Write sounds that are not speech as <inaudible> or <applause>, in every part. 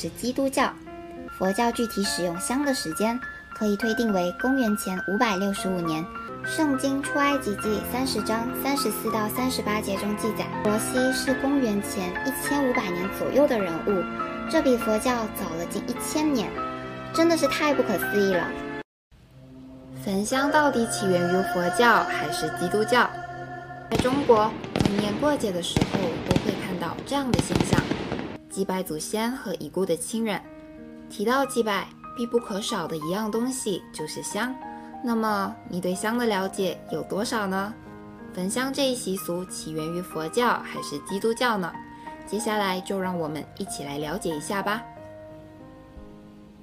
是基督教。佛教具体使用香的时间可以推定为公元前五百六十五年。圣经出埃及记三十章三十四到三十八节中记载，摩西是公元前一千五百年左右的人物，这比佛教早了近一千年，真的是太不可思议了。焚香到底起源于佛教还是基督教？在中国，逢年过节的时候都会看到这样的现象：祭拜祖先和已故的亲人。提到祭拜，必不可少的一样东西就是香。那么，你对香的了解有多少呢？焚香这一习俗起源于佛教还是基督教呢？接下来就让我们一起来了解一下吧。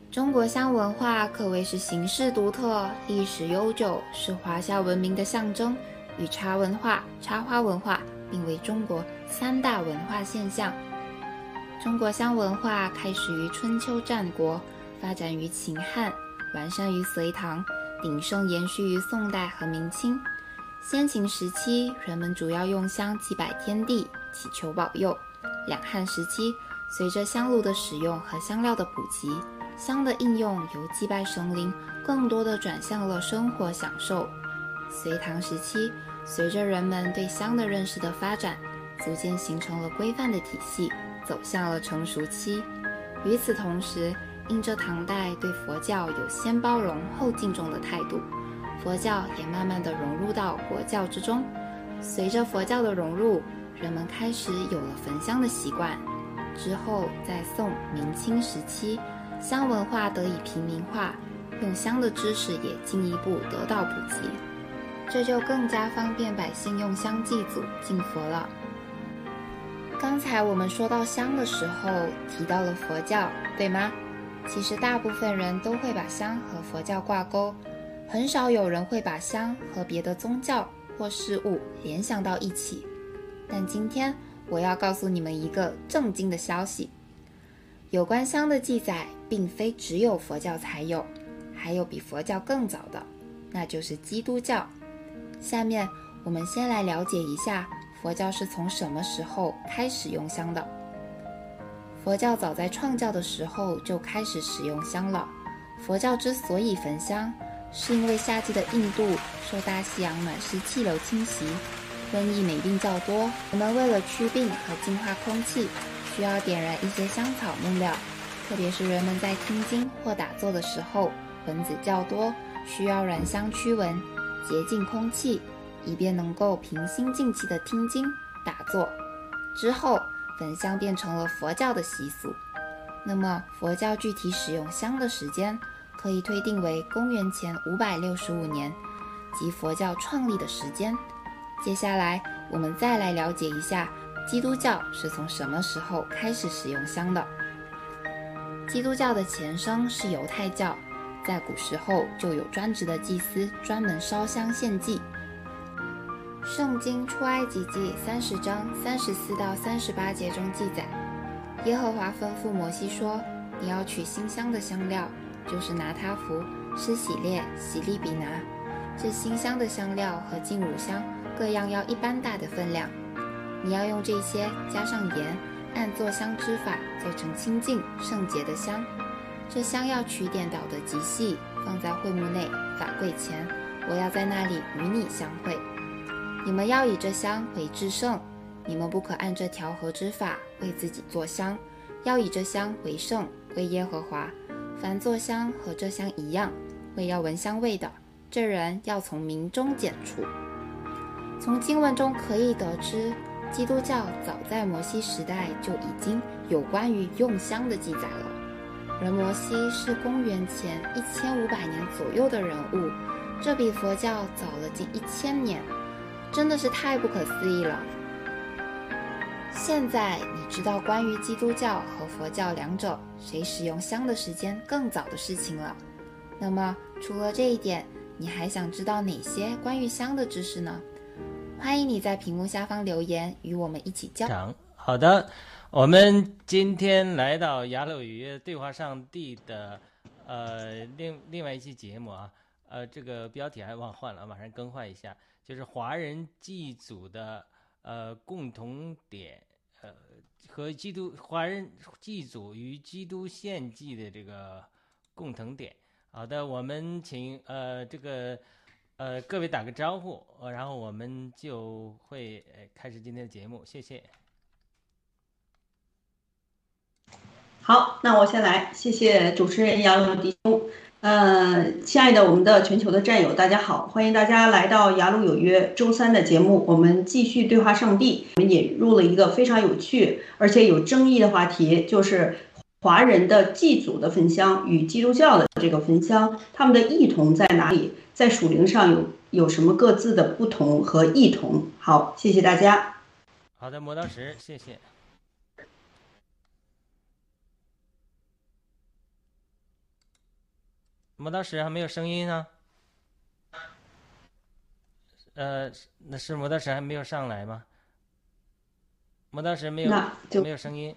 中国香文化可谓是形式独特、历史悠久，是华夏文明的象征。与茶文化、插花文化并为中国三大文化现象。中国香文化开始于春秋战国，发展于秦汉，完善于隋唐，鼎盛延续于宋代和明清。先秦时期，人们主要用香祭拜天地，祈求保佑。两汉时期，随着香炉的使用和香料的普及，香的应用由祭拜神灵，更多的转向了生活享受。隋唐时期，随着人们对香的认识的发展，逐渐形成了规范的体系，走向了成熟期。与此同时，因着唐代对佛教有先包容后敬重的态度，佛教也慢慢的融入到国教之中。随着佛教的融入，人们开始有了焚香的习惯。之后，在宋、明清时期，香文化得以平民化，用香的知识也进一步得到普及。这就更加方便百姓用香祭祖敬佛了。刚才我们说到香的时候提到了佛教，对吗？其实大部分人都会把香和佛教挂钩，很少有人会把香和别的宗教或事物联想到一起。但今天我要告诉你们一个震惊的消息：有关香的记载并非只有佛教才有，还有比佛教更早的，那就是基督教。下面我们先来了解一下佛教是从什么时候开始用香的。佛教早在创教的时候就开始使用香了。佛教之所以焚香，是因为夏季的印度受大西洋暖湿气流侵袭，瘟疫霉病较多，人们为了驱病和净化空气，需要点燃一些香草木料。特别是人们在听经或打坐的时候，蚊子较多，需要燃香驱蚊。洁净空气，以便能够平心静气地听经打坐。之后，焚香变成了佛教的习俗。那么，佛教具体使用香的时间可以推定为公元前五百六十五年，即佛教创立的时间。接下来，我们再来了解一下基督教是从什么时候开始使用香的。基督教的前身是犹太教。在古时候就有专职的祭司专门烧香献祭。圣经出埃及记三十章三十四到三十八节中记载，耶和华吩咐摩西说：“你要取馨香的香料，就是拿他符、施喜列、喜利比拿。这馨香的香料和净乳香各样要一般大的分量。你要用这些加上盐，按做香之法做成清净圣洁的香。这香要取点捣的极细，放在会幕内法柜前，我要在那里与你相会。”你们要以这香为至圣，你们不可按这调和之法为自己做香，要以这香为圣，为耶和华。凡做香和这香一样，为要闻香味的，这人要从民中剪除。从经文中可以得知，基督教早在摩西时代就已经有关于用香的记载了。而摩西是公元前一千五百年左右的人物，这比佛教早了近一千年。真的是太不可思议了！现在你知道关于基督教和佛教两者谁使用香的时间更早的事情了。那么除了这一点，你还想知道哪些关于香的知识呢？欢迎你在屏幕下方留言，与我们一起交流。好的，我们今天来到雅鲁语对话上帝的呃另另外一期节目啊，呃这个标题还忘换了，马上更换一下。就是华人祭祖的呃共同点，呃和基督华人祭祖与基督献祭的这个共同点。好的，我们请呃这个呃各位打个招呼，然后我们就会开始今天的节目。谢谢。好，那我先来，谢谢主持人杨龙弟兄。呃，亲爱的我们的全球的战友，大家好，欢迎大家来到雅鲁有约周三的节目，我们继续对话上帝。我们引入了一个非常有趣而且有争议的话题，就是华人的祭祖的焚香与基督教的这个焚香，他们的异同在哪里？在属灵上有有什么各自的不同和异同？好，谢谢大家。好的，磨刀石，谢谢。磨刀石还没有声音呢，呃，那是磨刀石还没有上来吗？磨刀石没有，就没有声音。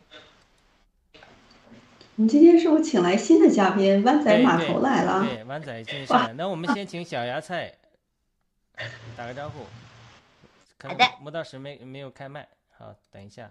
你今天是不是请来新的嘉宾湾仔码头来了？对，湾仔先生。那我们先请小芽菜打个招呼。好的。磨刀石没没有开麦，好，等一下。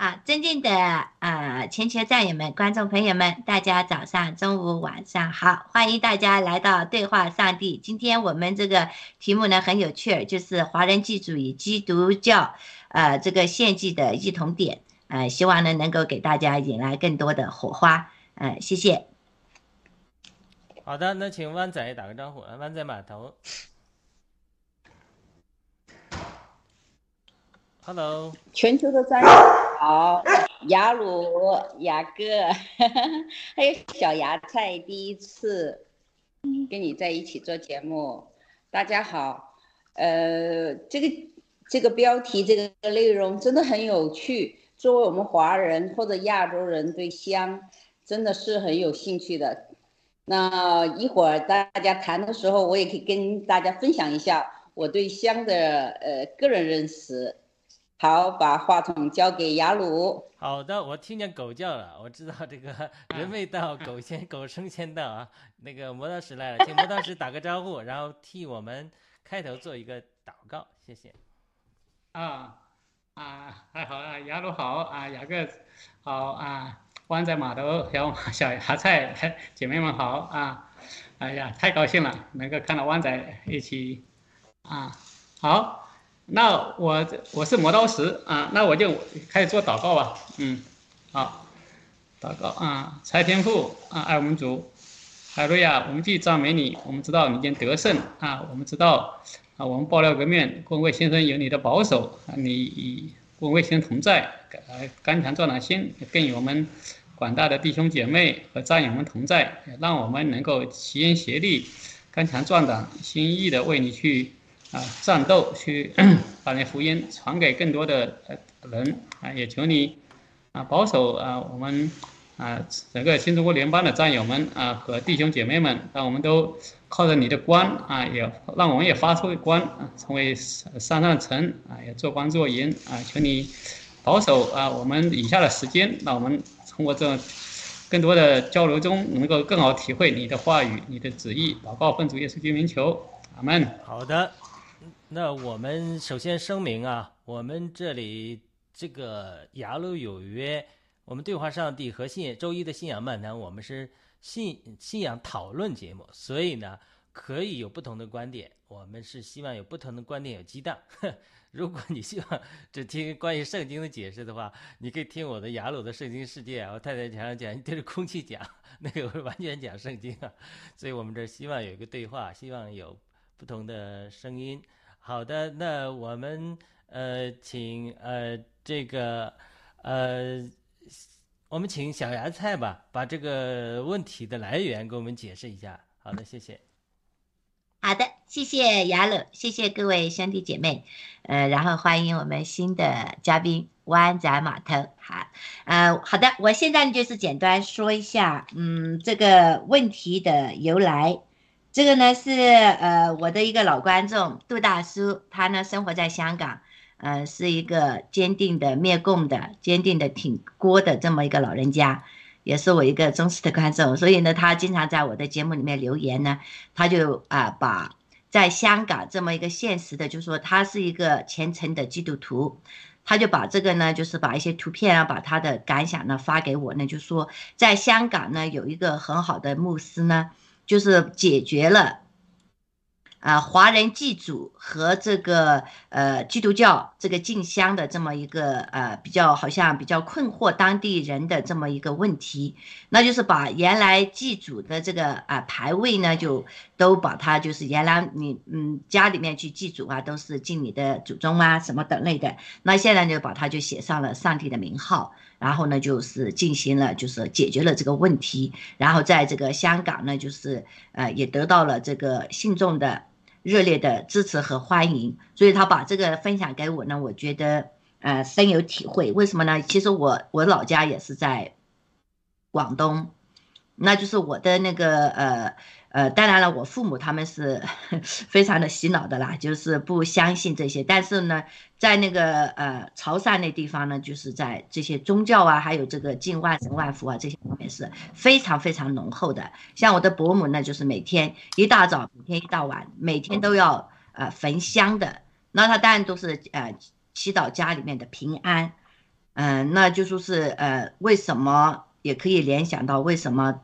啊，尊敬的啊，全球战友们、观众朋友们，大家早上、中午、晚上好！欢迎大家来到对话上帝。今天我们这个题目呢很有趣，就是华人祭祖与基督教，呃，这个献祭的异同点，呃，希望呢能够给大家引来更多的火花，呃，谢谢。好的，那请湾仔打个招呼，湾仔码头。Hello，全球的战友好，雅鲁、雅哥，还有小芽菜，第一次跟你在一起做节目，大家好。呃，这个这个标题，这个内容真的很有趣。作为我们华人或者亚洲人，对香真的是很有兴趣的。那一会儿大家谈的时候，我也可以跟大家分享一下我对香的呃个人认识。好，把话筒交给雅鲁。好的，我听见狗叫了，我知道这个 <laughs> 人未到，狗先，狗声先到啊。那个魔道士来了，请魔道士打个招呼，然后替我们开头做一个祷告，谢谢。啊啊，还好啊，雅鲁好啊，雅各好啊，湾仔码头小小芽菜 <laughs> 姐妹们好啊，哎呀，太高兴了，能够看到湾仔一起啊，好。那我我是磨刀石啊，那我就开始做祷告吧。嗯，好，祷告啊，财天父啊，爱我们主，海瑞亚，我们既赞美你，我们知道你已经得胜啊，我们知道啊，我们爆料革命，各位先生有你的保守啊，你与各位先生同在，刚强壮胆心，更与我们广大的弟兄姐妹和战友们同在，让我们能够齐心协力，刚强壮胆，心意的为你去。啊，战斗去 <clears throat> 把那福音传给更多的人啊！也求你啊，保守啊我们啊，整个新中国联邦的战友们啊和弟兄姐妹们，让我们都靠着你的光啊，也让我们也发出光啊，成为山上的尘啊，也做光做银啊，求你保守啊我们以下的时间，让我们通过这更多的交流中，能够更好体会你的话语、你的旨意。祷告奉主耶稣基督名求，阿门。好的，那我们首先声明啊，我们这里这个雅鲁有约。我们对话上帝和信周一的信仰漫谈，我们是信信仰讨论节目，所以呢可以有不同的观点。我们是希望有不同的观点有激荡。<laughs> 如果你希望只听关于圣经的解释的话，你可以听我的雅鲁的圣经世界。我太太讲讲对着空气讲，那个会完全讲圣经啊。所以我们这希望有一个对话，希望有不同的声音。好的，那我们呃请呃这个呃。我们请小芽菜吧，把这个问题的来源给我们解释一下。好的，谢谢。好的，谢谢雅鲁，谢谢各位兄弟姐妹，呃，然后欢迎我们新的嘉宾湾仔码头。好，呃，好的，我现在就是简单说一下，嗯，这个问题的由来。这个呢是呃我的一个老观众杜大叔，他呢生活在香港。呃，是一个坚定的灭共的、坚定的挺郭的这么一个老人家，也是我一个忠实的观众。所以呢，他经常在我的节目里面留言呢，他就啊，把在香港这么一个现实的，就说他是一个虔诚的基督徒，他就把这个呢，就是把一些图片啊，把他的感想呢发给我呢，就说在香港呢有一个很好的牧师呢，就是解决了。啊，华人祭祖和这个呃基督教这个进香的这么一个呃比较好像比较困惑当地人的这么一个问题，那就是把原来祭祖的这个啊牌位呢，就都把它就是原来你嗯家里面去祭祖啊，都是敬你的祖宗啊什么等类的，那现在就把它就写上了上帝的名号，然后呢就是进行了就是解决了这个问题，然后在这个香港呢就是呃也得到了这个信众的。热烈的支持和欢迎，所以他把这个分享给我呢，我觉得呃深有体会。为什么呢？其实我我老家也是在广东，那就是我的那个呃。呃，当然了，我父母他们是 <laughs> 非常的洗脑的啦，就是不相信这些。但是呢，在那个呃潮汕那地方呢，就是在这些宗教啊，还有这个敬万神万福啊这些方面是非常非常浓厚的。像我的伯母呢，就是每天一大早，每天一到晚，每天都要呃焚香的。那他当然都是呃祈祷家里面的平安。嗯，那就说是呃为什么也可以联想到为什么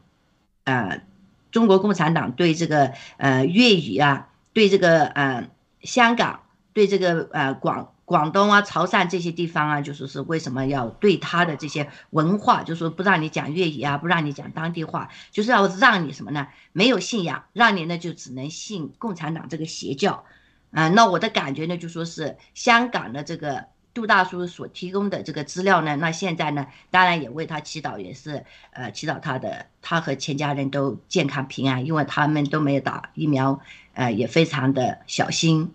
呃。中国共产党对这个呃粤语啊，对这个呃香港，对这个呃广广东啊、潮汕这些地方啊，就说是为什么要对他的这些文化，就说不让你讲粤语啊，不让你讲当地话，就是要让你什么呢？没有信仰，让你呢就只能信共产党这个邪教。啊，那我的感觉呢，就说是香港的这个。杜大叔所提供的这个资料呢，那现在呢，当然也为他祈祷，也是呃祈祷他的他和全家人都健康平安，因为他们都没有打疫苗，呃也非常的小心。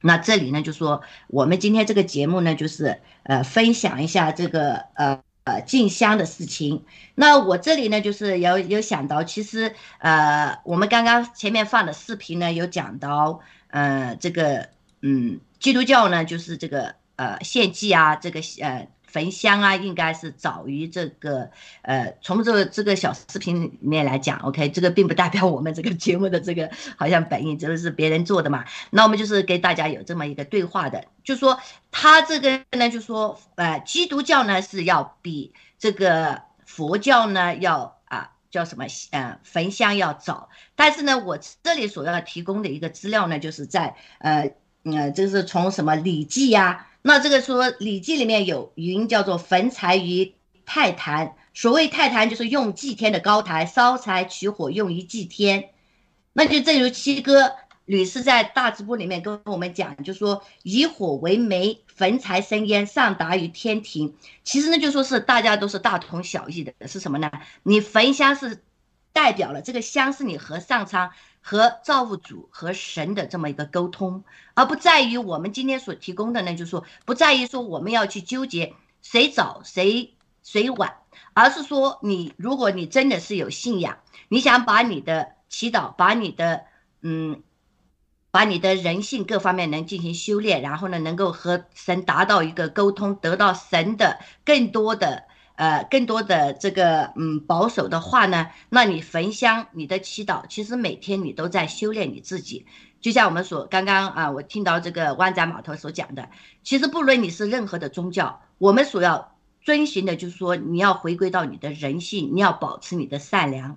那这里呢，就说我们今天这个节目呢，就是呃分享一下这个呃呃进香的事情。那我这里呢，就是有有想到，其实呃我们刚刚前面放的视频呢，有讲到呃这个嗯基督教呢，就是这个。呃，献祭啊，这个呃焚香啊，应该是早于这个呃，从这个这个小视频里面来讲，OK，这个并不代表我们这个节目的这个好像本意，这个是别人做的嘛。那我们就是给大家有这么一个对话的，就说他这个呢，就说呃，基督教呢是要比这个佛教呢要啊叫什么呃焚香要早，但是呢，我这里所要提供的一个资料呢，就是在呃呃，就是从什么《礼记》呀。那这个说《礼记》里面有云叫做“焚柴于泰坛”，所谓泰坛就是用祭天的高台，烧柴取火用于祭天。那就正如七哥女士在大直播里面跟我们讲，就说以火为媒，焚柴生烟，上达于天庭。其实呢，就说是大家都是大同小异的，是什么呢？你焚香是代表了这个香是你和上苍。和造物主和神的这么一个沟通，而不在于我们今天所提供的呢，就是说不在于说我们要去纠结谁早谁谁晚，而是说你如果你真的是有信仰，你想把你的祈祷，把你的嗯。把你的人性各方面能进行修炼，然后呢，能够和神达到一个沟通，得到神的更多的呃更多的这个嗯保守的话呢，那你焚香你的祈祷，其实每天你都在修炼你自己。就像我们所刚刚啊，我听到这个湾仔码头所讲的，其实不论你是任何的宗教，我们所要遵循的就是说，你要回归到你的人性，你要保持你的善良。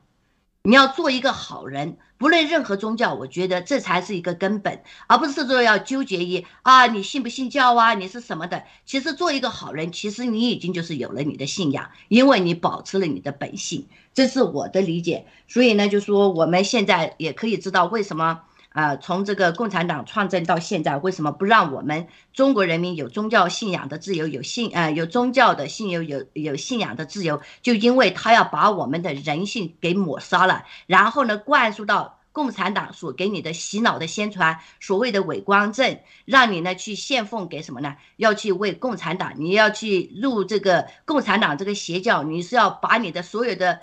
你要做一个好人，不论任何宗教，我觉得这才是一个根本，而不是说要纠结于啊，你信不信教啊，你是什么的。其实做一个好人，其实你已经就是有了你的信仰，因为你保持了你的本性，这是我的理解。所以呢，就说我们现在也可以知道为什么。啊，从这个共产党创政到现在，为什么不让我们中国人民有宗教信仰的自由，有信呃有宗教的信有有有信仰的自由？就因为他要把我们的人性给抹杀了，然后呢，灌输到共产党所给你的洗脑的宣传，所谓的伪光正，让你呢去献奉给什么呢？要去为共产党，你要去入这个共产党这个邪教，你是要把你的所有的。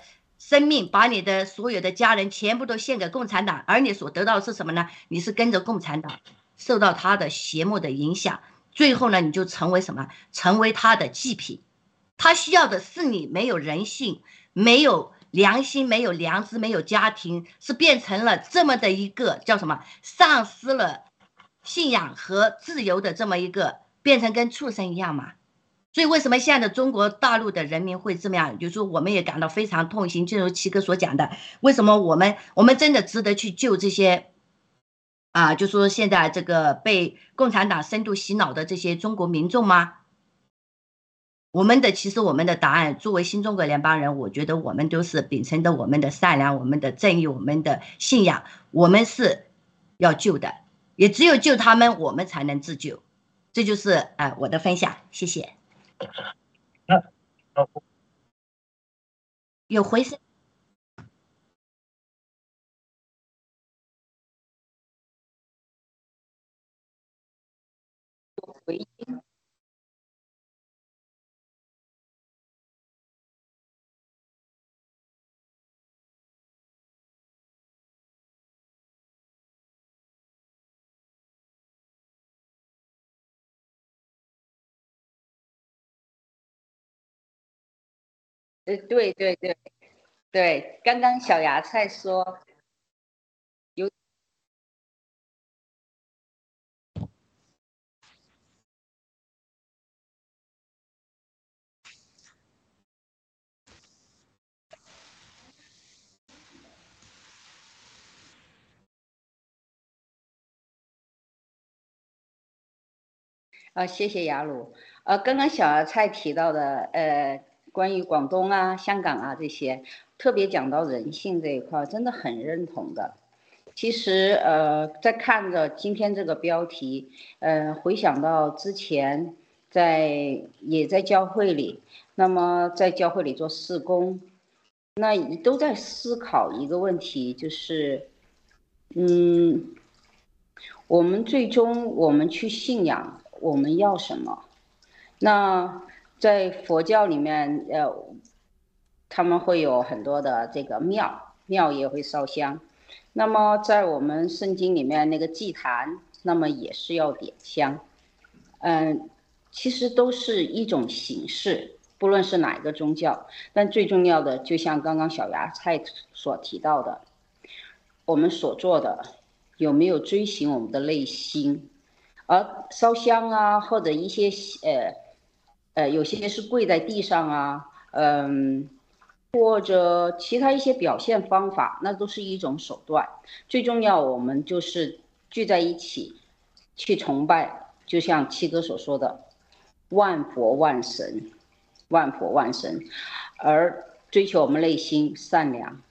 生命把你的所有的家人全部都献给共产党，而你所得到的是什么呢？你是跟着共产党，受到他的邪魔的影响，最后呢，你就成为什么？成为他的祭品。他需要的是你没有人性、没有良心、没有良知、没有家庭，是变成了这么的一个叫什么？丧失了信仰和自由的这么一个，变成跟畜生一样嘛？所以，为什么现在的中国大陆的人民会这么样？就是说，我们也感到非常痛心。正如七哥所讲的，为什么我们我们真的值得去救这些啊？就说现在这个被共产党深度洗脑的这些中国民众吗？我们的其实我们的答案，作为新中国联邦人，我觉得我们都是秉承着我们的善良、我们的正义、我们的信仰，我们是要救的。也只有救他们，我们才能自救。这就是啊我的分享，谢谢。<laughs> 有回声。回音。呃，对对对，对，刚刚小芽菜说有，啊，谢谢雅鲁。呃，刚刚小芽菜提到的，呃。关于广东啊、香港啊这些，特别讲到人性这一块，真的很认同的。其实，呃，在看着今天这个标题，呃，回想到之前在也在教会里，那么在教会里做事工，那都在思考一个问题，就是，嗯，我们最终我们去信仰，我们要什么？那。在佛教里面，呃，他们会有很多的这个庙，庙也会烧香。那么在我们圣经里面那个祭坛，那么也是要点香。嗯，其实都是一种形式，不论是哪一个宗教。但最重要的，就像刚刚小芽菜所提到的，我们所做的有没有追寻我们的内心？而烧香啊，或者一些呃。呃，有些是跪在地上啊，嗯，或者其他一些表现方法，那都是一种手段。最重要，我们就是聚在一起去崇拜，就像七哥所说的，万佛万神，万佛万神，而追求我们内心善良。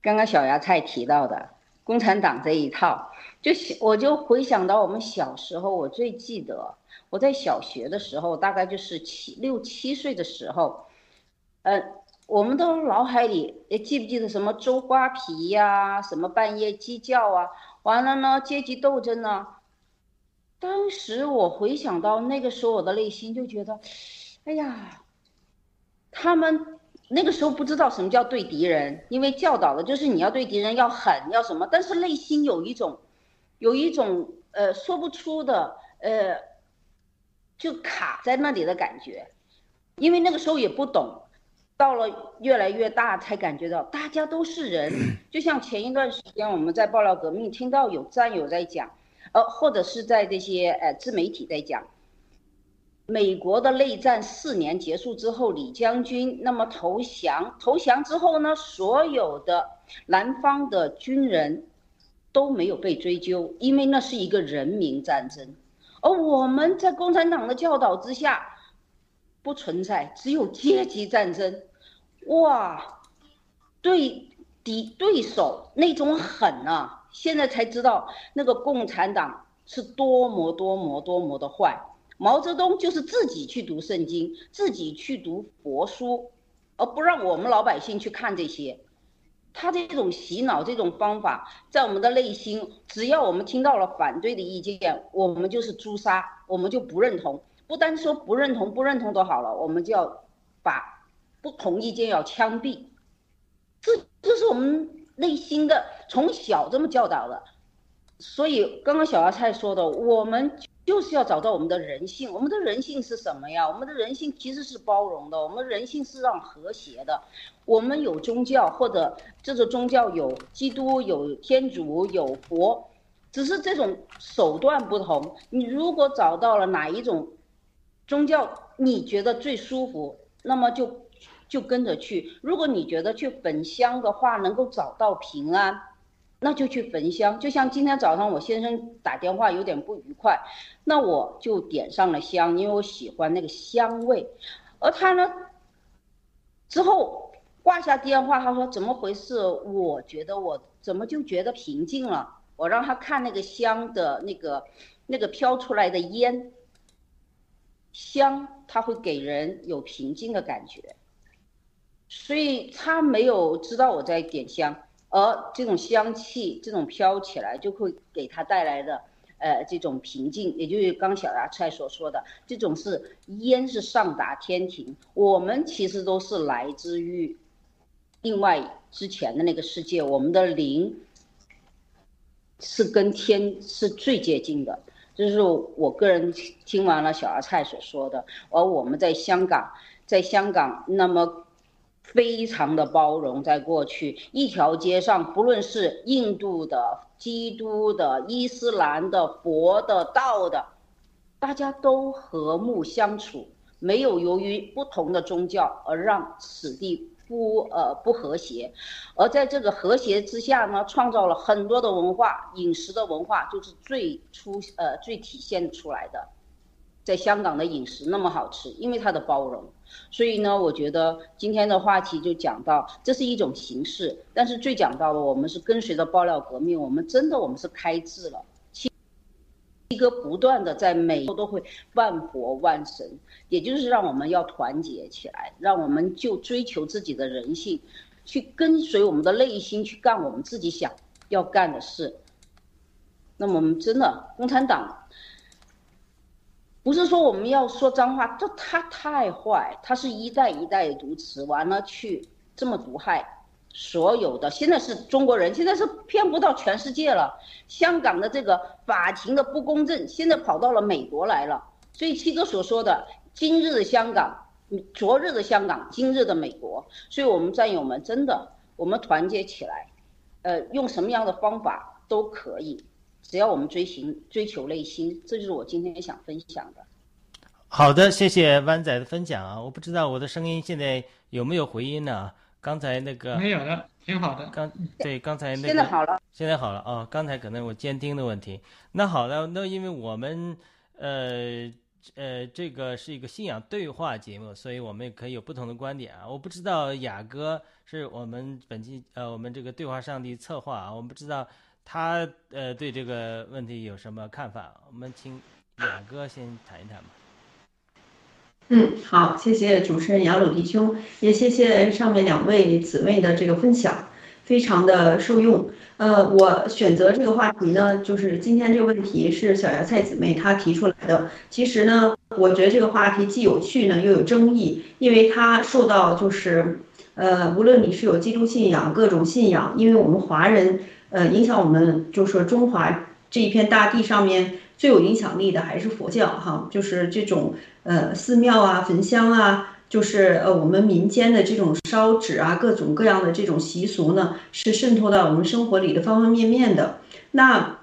刚刚小芽菜提到的共产党这一套，就我就回想到我们小时候，我最记得。我在小学的时候，大概就是七六七岁的时候，呃，我们的脑海里，也记不记得什么周瓜皮呀，什么半夜鸡叫啊？完了呢，阶级斗争呢？当时我回想到那个时候，我的内心就觉得，哎呀，他们那个时候不知道什么叫对敌人，因为教导的就是你要对敌人要狠要什么，但是内心有一种，有一种呃说不出的呃，就卡在那里的感觉，因为那个时候也不懂，到了越来越大才感觉到大家都是人，<clears throat> 就像前一段时间我们在爆料革命听到有战友在讲，呃或者是在这些呃自媒体在讲。美国的内战四年结束之后，李将军那么投降，投降之后呢，所有的南方的军人都没有被追究，因为那是一个人民战争，而我们在共产党的教导之下，不存在，只有阶级战争。哇，对敌对手那种狠啊，现在才知道那个共产党是多么多么多么的坏。毛泽东就是自己去读圣经，自己去读佛书，而不让我们老百姓去看这些。他这种洗脑这种方法，在我们的内心，只要我们听到了反对的意见，我们就是诛杀，我们就不认同。不单说不认同，不认同都好了，我们就要把不同意见要枪毙。这这是我们内心的，从小这么教导的。所以刚刚小芽菜说的，我们。就是要找到我们的人性，我们的人性是什么呀？我们的人性其实是包容的，我们人性是让和谐的。我们有宗教，或者这个宗教有基督、有天主、有佛，只是这种手段不同。你如果找到了哪一种宗教，你觉得最舒服，那么就就跟着去。如果你觉得去焚香的话能够找到平安。那就去焚香，就像今天早上我先生打电话有点不愉快，那我就点上了香，因为我喜欢那个香味。而他呢，之后挂下电话，他说怎么回事？我觉得我怎么就觉得平静了？我让他看那个香的那个那个飘出来的烟，香它会给人有平静的感觉，所以他没有知道我在点香。而这种香气，这种飘起来，就会给他带来的，呃，这种平静，也就是刚小芽菜所说的，这种是烟是上达天庭。我们其实都是来自于另外之前的那个世界，我们的灵是跟天是最接近的。这是我个人听完了小芽菜所说的。而我们在香港，在香港，那么。非常的包容，在过去。一条街上，不论是印度的、基督的、伊斯兰的、佛的、道的，大家都和睦相处，没有由于不同的宗教而让此地不呃不和谐，而在这个和谐之下呢，创造了很多的文化，饮食的文化就是最出呃最体现出来的。在香港的饮食那么好吃，因为它的包容，所以呢，我觉得今天的话题就讲到，这是一种形式，但是最讲到的，我们是跟随着爆料革命，我们真的我们是开智了，七七哥不断的在每都会万佛万神，也就是让我们要团结起来，让我们就追求自己的人性，去跟随我们的内心去干我们自己想要干的事。那么我们真的共产党。不是说我们要说脏话，这他太坏，他是一代一代的毒词，完了去这么毒害所有的。现在是中国人，现在是骗不到全世界了。香港的这个法庭的不公正，现在跑到了美国来了。所以七哥所说的今日的香港，昨日的香港，今日的美国。所以我们战友们真的，我们团结起来，呃，用什么样的方法都可以。只要我们追寻追求内心，这就是我今天想分享的。好的，谢谢湾仔的分享啊！我不知道我的声音现在有没有回音呢？刚才那个没有的，挺好的。刚对刚才那个现在好了，现在好了啊！刚才可能我监听的问题。那好了，那因为我们呃呃这个是一个信仰对话节目，所以我们也可以有不同的观点啊！我不知道雅哥是我们本期呃我们这个对话上帝策划啊，我们不知道。他呃对这个问题有什么看法？我们请雅哥先谈一谈吧。嗯，好，谢谢主持人雅鲁弟兄，也谢谢上面两位姊妹的这个分享，非常的受用。呃，我选择这个话题呢，就是今天这个问题是小芽菜姊妹她提出来的。其实呢，我觉得这个话题既有趣呢，又有争议，因为它受到就是呃，无论你是有基督信仰，各种信仰，因为我们华人呃，影响我们就是中华这一片大地上面最有影响力的还是佛教哈，就是这种呃寺庙啊、焚香啊，就是呃我们民间的这种烧纸啊，各种各样的这种习俗呢，是渗透到我们生活里的方方面面的。那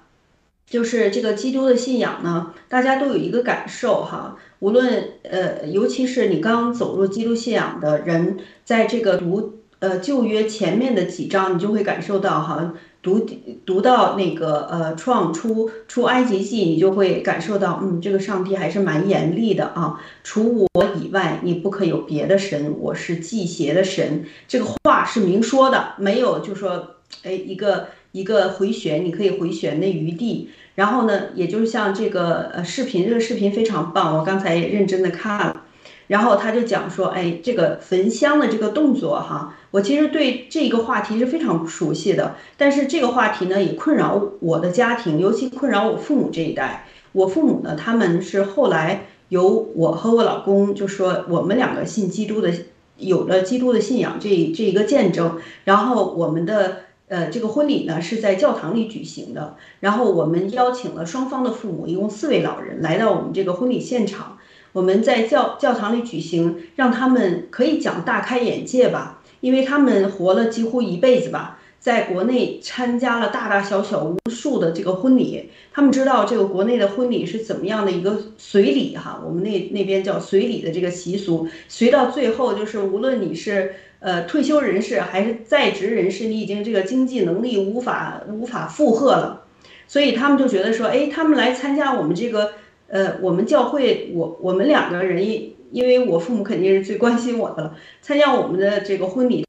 就是这个基督的信仰呢，大家都有一个感受哈，无论呃，尤其是你刚走入基督信仰的人，在这个读呃旧约前面的几章，你就会感受到哈，读读到那个呃创出出埃及记，你就会感受到，嗯，这个上帝还是蛮严厉的啊，除我以外，你不可有别的神，我是祭邪的神，这个话是明说的，没有就说哎一个一个回旋，你可以回旋的余地。然后呢，也就是像这个呃视频，这个视频非常棒，我刚才也认真的看了。然后他就讲说，哎，这个焚香的这个动作哈，我其实对这个话题是非常熟悉的。但是这个话题呢，也困扰我的家庭，尤其困扰我父母这一代。我父母呢，他们是后来由我和我老公，就说我们两个信基督的，有了基督的信仰这这一个见证，然后我们的。呃，这个婚礼呢是在教堂里举行的，然后我们邀请了双方的父母，一共四位老人来到我们这个婚礼现场。我们在教教堂里举行，让他们可以讲大开眼界吧，因为他们活了几乎一辈子吧，在国内参加了大大小小无数的这个婚礼，他们知道这个国内的婚礼是怎么样的一个随礼哈，我们那那边叫随礼的这个习俗，随到最后就是无论你是。呃，退休人士还是在职人士，你已经这个经济能力无法无法负荷了，所以他们就觉得说，哎，他们来参加我们这个，呃，我们教会，我我们两个人，因因为我父母肯定是最关心我的了，参加我们的这个婚礼，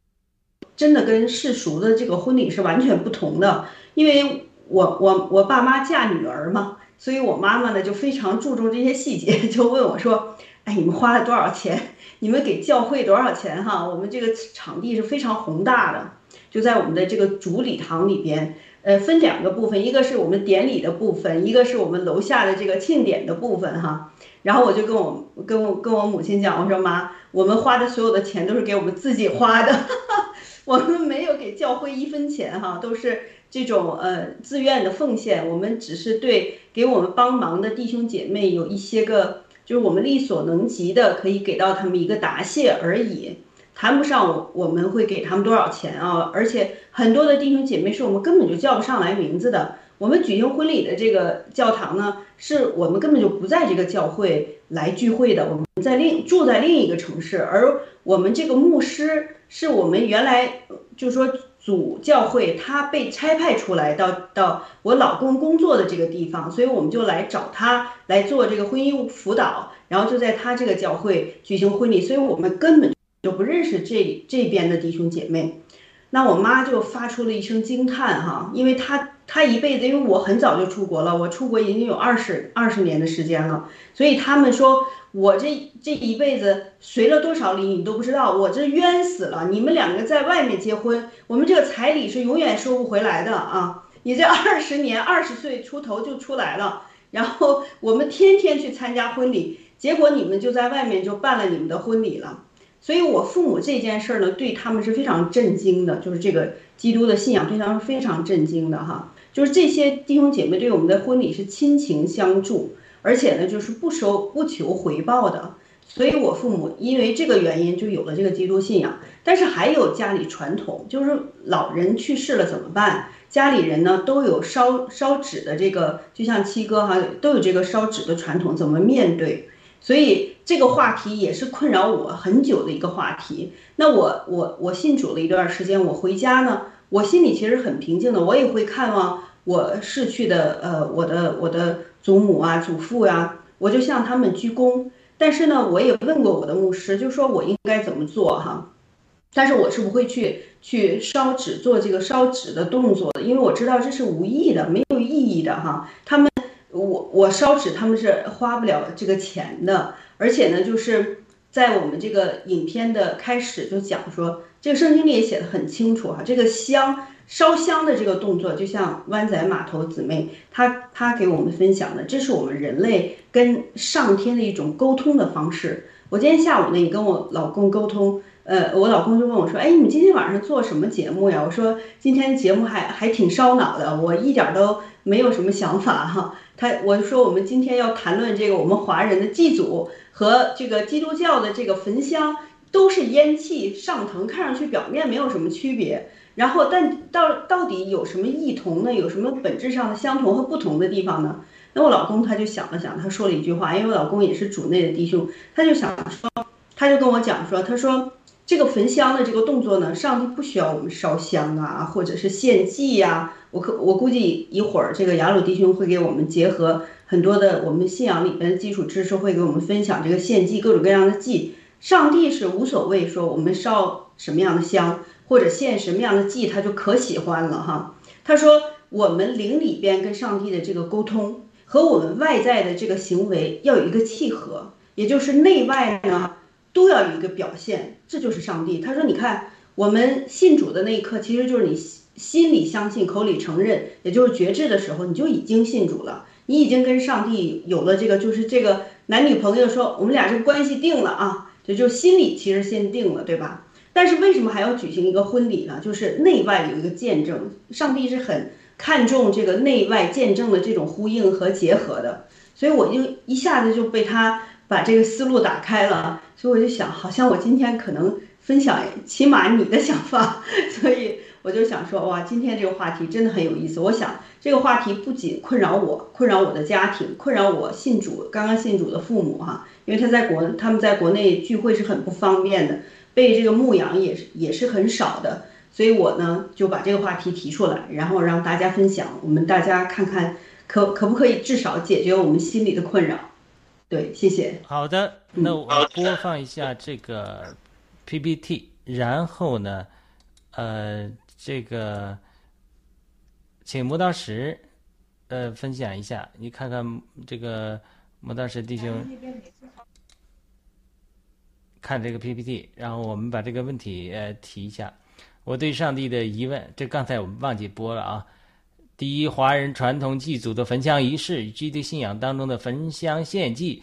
真的跟世俗的这个婚礼是完全不同的，因为我我我爸妈嫁女儿嘛，所以我妈妈呢就非常注重这些细节，<laughs> 就问我说，哎，你们花了多少钱？你们给教会多少钱哈？我们这个场地是非常宏大的，就在我们的这个主礼堂里边，呃，分两个部分，一个是我们典礼的部分，一个是我们楼下的这个庆典的部分哈。然后我就跟我跟我跟我母亲讲，我说妈，我们花的所有的钱都是给我们自己花的，<laughs> 我们没有给教会一分钱哈，都是这种呃自愿的奉献，我们只是对给我们帮忙的弟兄姐妹有一些个。就是我们力所能及的，可以给到他们一个答谢而已，谈不上我我们会给他们多少钱啊！而且很多的弟兄姐妹是我们根本就叫不上来名字的。我们举行婚礼的这个教堂呢，是我们根本就不在这个教会来聚会的，我们在另住在另一个城市，而我们这个牧师是我们原来就说。主教会他被差派出来到到我老公工作的这个地方，所以我们就来找他来做这个婚姻辅导，然后就在他这个教会举行婚礼，所以我们根本就不认识这这边的弟兄姐妹。那我妈就发出了一声惊叹哈，因为她她一辈子，因为我很早就出国了，我出国已经有二十二十年的时间了，所以他们说。我这这一辈子随了多少礼，你都不知道。我这冤死了！你们两个在外面结婚，我们这个彩礼是永远收不回来的啊！你这二十年，二十岁出头就出来了，然后我们天天去参加婚礼，结果你们就在外面就办了你们的婚礼了。所以我父母这件事儿呢，对他们是非常震惊的，就是这个基督的信仰对他们是非常震惊的哈。就是这些弟兄姐妹对我们的婚礼是亲情相助。而且呢，就是不收不求回报的，所以我父母因为这个原因就有了这个基督信仰。但是还有家里传统，就是老人去世了怎么办？家里人呢都有烧烧纸的这个，就像七哥哈都有这个烧纸的传统，怎么面对？所以这个话题也是困扰我很久的一个话题。那我我我信主了一段时间，我回家呢，我心里其实很平静的，我也会看望我逝去的呃我的我的。祖母啊，祖父呀，我就向他们鞠躬。但是呢，我也问过我的牧师，就说我应该怎么做哈。但是我是不会去去烧纸做这个烧纸的动作的，因为我知道这是无意的，没有意义的哈。他们，我我烧纸，他们是花不了这个钱的。而且呢，就是在我们这个影片的开始就讲说，这个圣经里也写的很清楚哈，这个香。烧香的这个动作，就像湾仔码头姊妹，她她给我们分享的，这是我们人类跟上天的一种沟通的方式。我今天下午呢也跟我老公沟通，呃，我老公就问我说：“哎，你今天晚上做什么节目呀？”我说：“今天节目还还挺烧脑的，我一点都没有什么想法哈。”他我说我们今天要谈论这个我们华人的祭祖和这个基督教的这个焚香都是烟气上腾，看上去表面没有什么区别，然后但到到底有什么异同呢？有什么本质上的相同和不同的地方呢？那我老公他就想了想，他说了一句话，因为我老公也是主内的弟兄，他就想说，他就跟我讲说，他说这个焚香的这个动作呢，上帝不需要我们烧香啊，或者是献祭呀。我可我估计一会儿这个雅鲁弟兄会给我们结合很多的我们信仰里边的基础知识，会给我们分享这个献祭各种各样的祭。上帝是无所谓说我们烧什么样的香或者献什么样的祭，他就可喜欢了哈。他说我们灵里边跟上帝的这个沟通。和我们外在的这个行为要有一个契合，也就是内外呢都要有一个表现，这就是上帝。他说：“你看，我们信主的那一刻，其实就是你心里相信，口里承认，也就是觉知的时候，你就已经信主了，你已经跟上帝有了这个，就是这个男女朋友说我们俩这个关系定了啊，这就心里其实先定了，对吧？但是为什么还要举行一个婚礼呢？就是内外有一个见证，上帝是很。”看重这个内外见证的这种呼应和结合的，所以我就一下子就被他把这个思路打开了。所以我就想，好像我今天可能分享起码你的想法，<laughs> 所以我就想说，哇，今天这个话题真的很有意思。我想这个话题不仅困扰我，困扰我的家庭，困扰我信主刚刚信主的父母哈，因为他在国他们在国内聚会是很不方便的，被这个牧养也是也是很少的。所以我呢就把这个话题提出来，然后让大家分享，我们大家看看可可不可以至少解决我们心里的困扰。对，谢谢。好的，那我播放一下这个 PPT，然后呢，呃，这个请磨刀石呃分享一下，你看看这个磨刀石弟兄看这个 PPT，然后我们把这个问题呃提一下。我对上帝的疑问，这刚才我们忘记播了啊。第一，华人传统祭祖的焚香仪式与基督信仰当中的焚香献祭，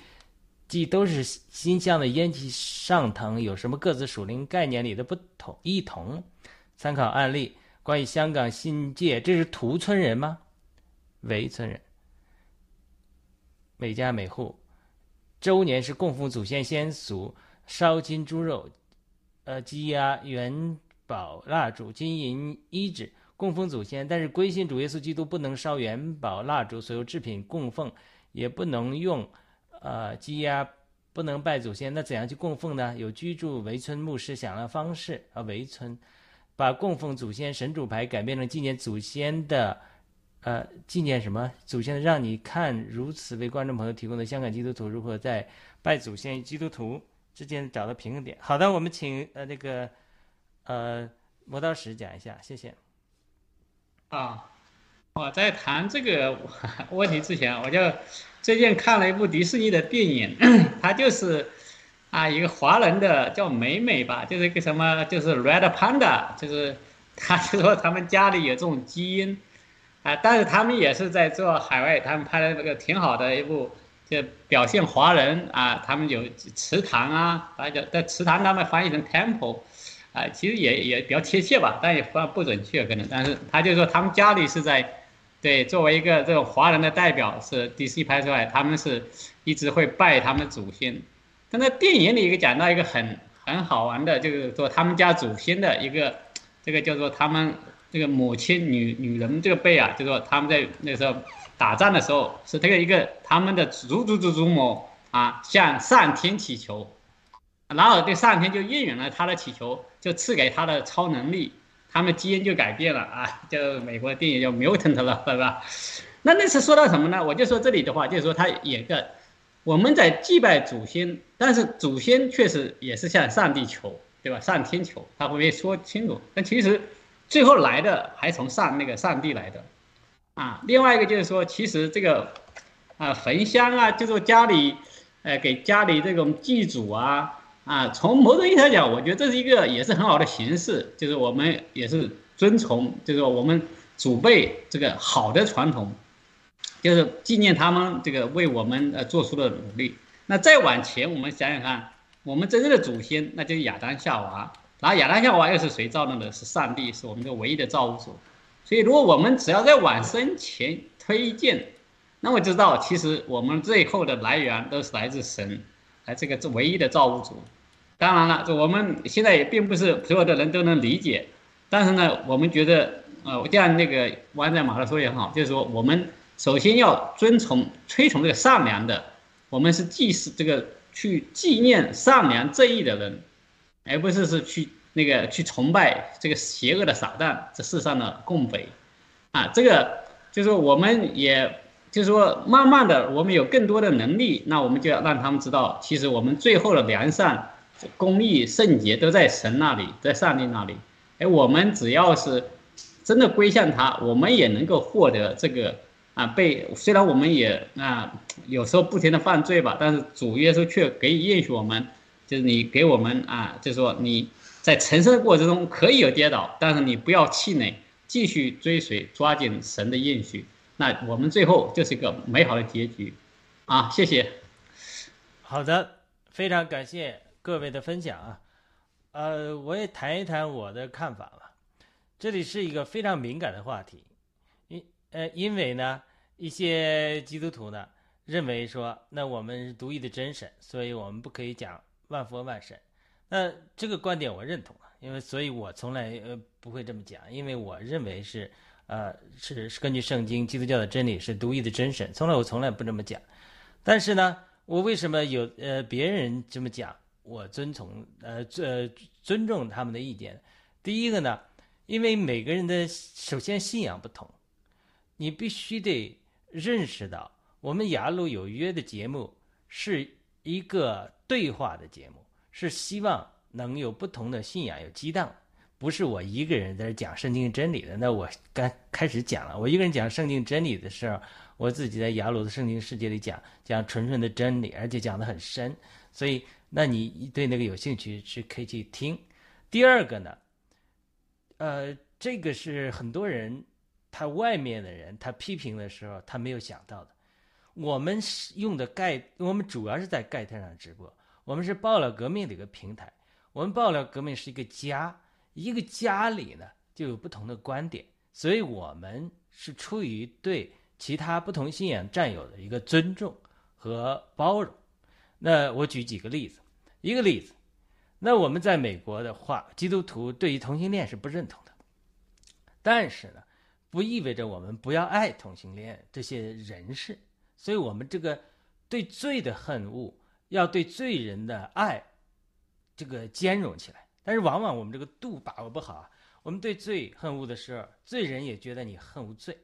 既都是新香的烟气上腾，有什么各自属灵概念里的不同异同？参考案例，关于香港新界，这是屠村人吗？围村人，每家每户周年是供奉祖先先祖，烧金猪肉，呃，鸡鸭元。宝蜡烛、金银衣纸供奉祖先，但是归信主耶稣基督不能烧元宝蜡烛，所有制品供奉也不能用，呃，鸡鸭不能拜祖先，那怎样去供奉呢？有居住围村牧师想了方式啊，围村把供奉祖先神主牌改变成纪念祖先的，呃，纪念什么祖先？让你看如此为观众朋友提供的香港基督徒如何在拜祖先基督徒之间找到平衡点。好的，我们请呃那个。呃，磨刀石讲一下，谢谢。啊，我在谈这个 <laughs> 问题之前，我就最近看了一部迪士尼的电影，它就是啊一个华人的叫美美吧，就是一个什么，就是 Red Panda，就是 <laughs> 他就说他们家里有这种基因啊，但是他们也是在做海外，他们拍的那个挺好的一部，就表现华人啊，他们有祠堂啊，大家在祠堂他们翻译成 Temple。啊，其实也也比较贴切吧，但也不不准确可能。但是他就说他们家里是在，对，作为一个这种华人的代表是 DC 拍出来，他们是一直会拜他们祖先。但在电影里一个讲到一个很很好玩的，就是说他们家祖先的一个这个叫做他们这个母亲女女人这个辈啊，就说他们在那时候打仗的时候是这个一个他们的祖祖祖祖母啊向上天祈求。然后对上天就应允了他的祈求，就赐给他的超能力，他们基因就改变了啊！就美国电影叫 mutant 了，对吧？那那次说到什么呢？我就说这里的话，就是说他也个我们在祭拜祖先，但是祖先确实也是向上帝求，对吧？上天求，他会不会说清楚。但其实最后来的还从上那个上帝来的啊。另外一个就是说，其实这个啊焚香啊，就是家里呃给家里这种祭祖啊。啊，从某种意义上讲，我觉得这是一个也是很好的形式，就是我们也是遵从，就是我们祖辈这个好的传统。就是纪念他们这个为我们呃做出的努力。那再往前，我们想想看，我们真正的祖先那就是亚当夏娃，然后亚当夏娃又是谁造的呢？是上帝，是我们的唯一的造物主。所以，如果我们只要在往生前推荐，那我知道其实我们最后的来源都是来自神，来这个唯一的造物主。当然了，这我们现在也并不是所有的人都能理解，但是呢，我们觉得，呃，像那个湾仔马特说也很好，就是说我们。首先要遵从、推崇这个善良的，我们是祭祀这个去纪念善良正义的人，而不是是去那个去崇拜这个邪恶的撒旦，这世上的共匪，啊，这个就是说我们也就是说，慢慢的我们有更多的能力，那我们就要让他们知道，其实我们最后的良善、公义、圣洁都在神那里，在上帝那里，哎，我们只要是真的归向他，我们也能够获得这个。啊，被虽然我们也啊有时候不停的犯罪吧，但是主耶稣却给予允许我们，就是你给我们啊，就是说你在成圣的过程中可以有跌倒，但是你不要气馁，继续追随，抓紧神的应许，那我们最后就是一个美好的结局，啊，谢谢。好的，非常感谢各位的分享啊，呃，我也谈一谈我的看法吧，这里是一个非常敏感的话题，因呃因为呢。一些基督徒呢认为说，那我们是独一的真神，所以我们不可以讲万佛万神。那这个观点我认同啊，因为所以我从来呃不会这么讲，因为我认为是呃是是根据圣经基督教的真理是独一的真神，从来我从来不这么讲。但是呢，我为什么有呃别人这么讲，我遵从呃呃尊重他们的意见？第一个呢，因为每个人的首先信仰不同，你必须得。认识到我们雅鲁有约的节目是一个对话的节目，是希望能有不同的信仰有激荡，不是我一个人在这讲圣经真理的。那我刚开始讲了，我一个人讲圣经真理的时候，我自己在雅鲁的圣经世界里讲讲纯纯的真理，而且讲的很深。所以，那你对那个有兴趣是可以去听。第二个呢，呃，这个是很多人。他外面的人，他批评的时候，他没有想到的。我们是用的盖，我们主要是在盖特上直播。我们是爆料革命的一个平台。我们爆料革命是一个家，一个家里呢就有不同的观点，所以我们是出于对其他不同信仰战友的一个尊重和包容。那我举几个例子，一个例子，那我们在美国的话，基督徒对于同性恋是不认同的，但是呢。不意味着我们不要爱同性恋这些人士，所以我们这个对罪的恨恶，要对罪人的爱，这个兼容起来。但是往往我们这个度把握不好啊，我们对罪恨恶的时候，罪人也觉得你恨恶罪。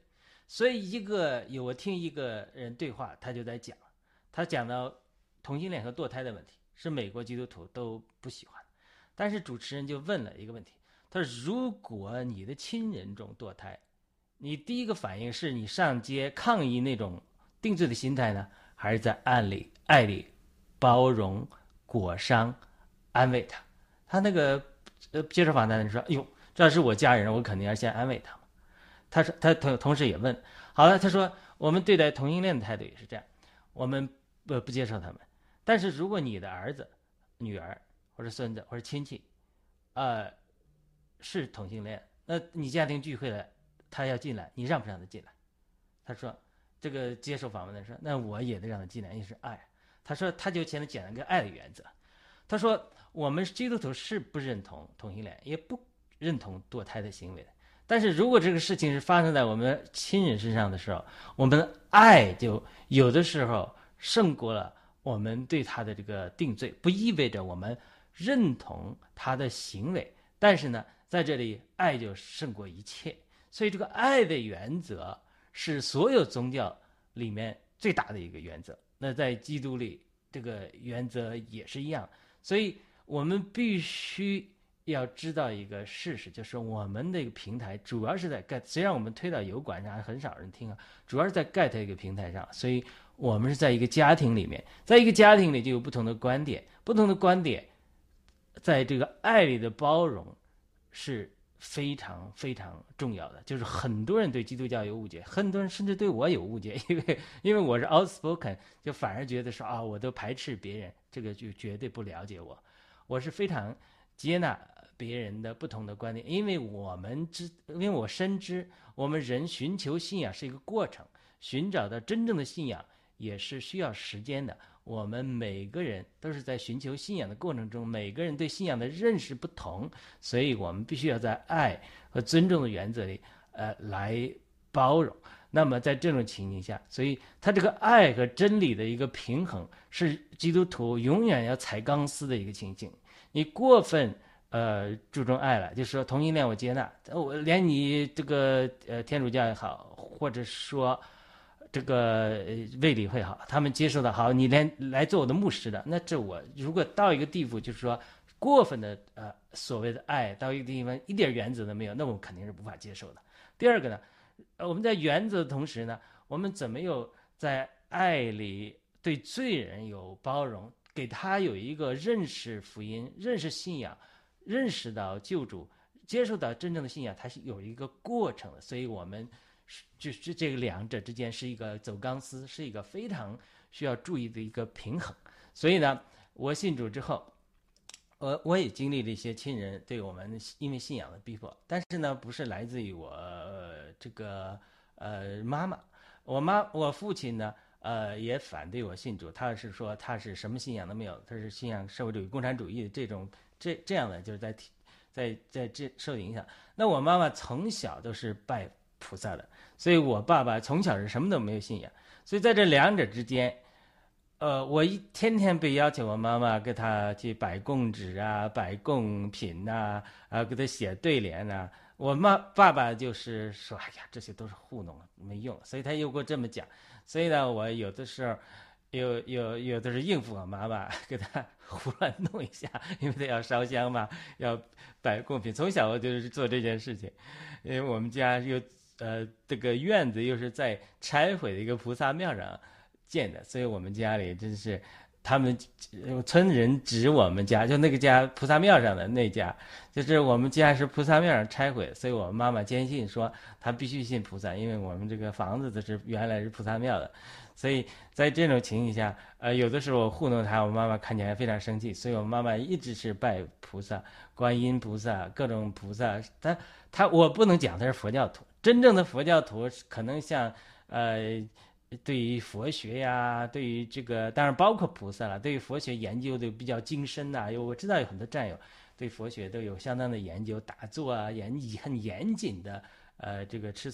所以一个有我听一个人对话，他就在讲，他讲到同性恋和堕胎的问题，是美国基督徒都不喜欢。但是主持人就问了一个问题，他说：如果你的亲人中堕胎，你第一个反应是你上街抗议那种定罪的心态呢，还是在暗里爱里包容、裹伤、安慰他？他那个呃接受访谈的人说：“哎呦，这要是我家人，我肯定要先安慰他他说他同同时也问：“好了，他说我们对待同性恋的态度也是这样，我们不不接受他们。但是如果你的儿子、女儿或者孙子或者亲戚，呃，是同性恋，那你家庭聚会了。”他要进来，你让不让他进来？他说：“这个接受访问的人说，那我也得让他进来，因为是爱。”他说：“他就现在讲了个爱的原则。”他说：“我们基督徒是不认同同性恋，也不认同堕胎的行为的。但是如果这个事情是发生在我们亲人身上的时候，我们的爱就有的时候胜过了我们对他的这个定罪。不意味着我们认同他的行为，但是呢，在这里爱就胜过一切。”所以，这个爱的原则是所有宗教里面最大的一个原则。那在基督里，这个原则也是一样。所以我们必须要知道一个事实，就是我们的一个平台主要是在 Get，虽然我们推到油管上很少人听啊，主要是在 Get 一个平台上。所以我们是在一个家庭里面，在一个家庭里就有不同的观点，不同的观点，在这个爱里的包容是。非常非常重要的，就是很多人对基督教有误解，很多人甚至对我有误解，因 <laughs> 为因为我是 outspoken，就反而觉得说啊，我都排斥别人，这个就绝对不了解我。我是非常接纳别人的不同的观点，因为我们知，因为我深知，我们人寻求信仰是一个过程，寻找到真正的信仰也是需要时间的。我们每个人都是在寻求信仰的过程中，每个人对信仰的认识不同，所以我们必须要在爱和尊重的原则里，呃，来包容。那么在这种情形下，所以他这个爱和真理的一个平衡，是基督徒永远要踩钢丝的一个情景。你过分呃注重爱了，就是说同性恋我接纳，我连你这个呃天主教也好，或者说。这个胃里会好，他们接受的好，你连来做我的牧师的，那这我如果到一个地步，就是说过分的呃所谓的爱，到一个地方一点原则都没有，那我肯定是无法接受的。第二个呢，我们在原则的同时呢，我们怎么有在爱里对罪人有包容，给他有一个认识福音、认识信仰、认识到救主、接受到真正的信仰，它是有一个过程的，所以我们。是就是这个两者之间是一个走钢丝，是一个非常需要注意的一个平衡。所以呢，我信主之后，我我也经历了一些亲人对我们因为信仰的逼迫，但是呢，不是来自于我这个呃妈妈，我妈我父亲呢，呃也反对我信主，他是说他是什么信仰都没有，他是信仰社会主义共产主义的这种这这样的，就是在在在这受影响。那我妈妈从小都是拜。菩萨的，所以我爸爸从小是什么都没有信仰，所以在这两者之间，呃，我一天天被要求我妈妈给他去摆供纸啊，摆贡品呐，啊，给他写对联呐。我妈爸爸就是说，哎呀，这些都是糊弄，没用，所以他又给我这么讲。所以呢，我有的时候，有有有的是应付我妈妈，给他 <laughs> 胡乱弄一下，因为他要烧香嘛，要摆贡品。从小我就是做这件事情，因为我们家又。呃，这个院子又是在拆毁的一个菩萨庙上建的，所以我们家里真是他们村人指我们家，就那个家菩萨庙上的那家，就是我们家是菩萨庙上拆毁，所以我妈妈坚信说她必须信菩萨，因为我们这个房子都是原来是菩萨庙的，所以在这种情形下，呃，有的时候我糊弄她，我妈妈看起来非常生气，所以我妈妈一直是拜菩萨、观音菩萨、各种菩萨，她她我不能讲她是佛教徒。真正的佛教徒可能像，呃，对于佛学呀，对于这个，当然包括菩萨了，对于佛学研究的比较精深呐。有我知道有很多战友对佛学都有相当的研究，打坐啊，严很严谨的，呃，这个吃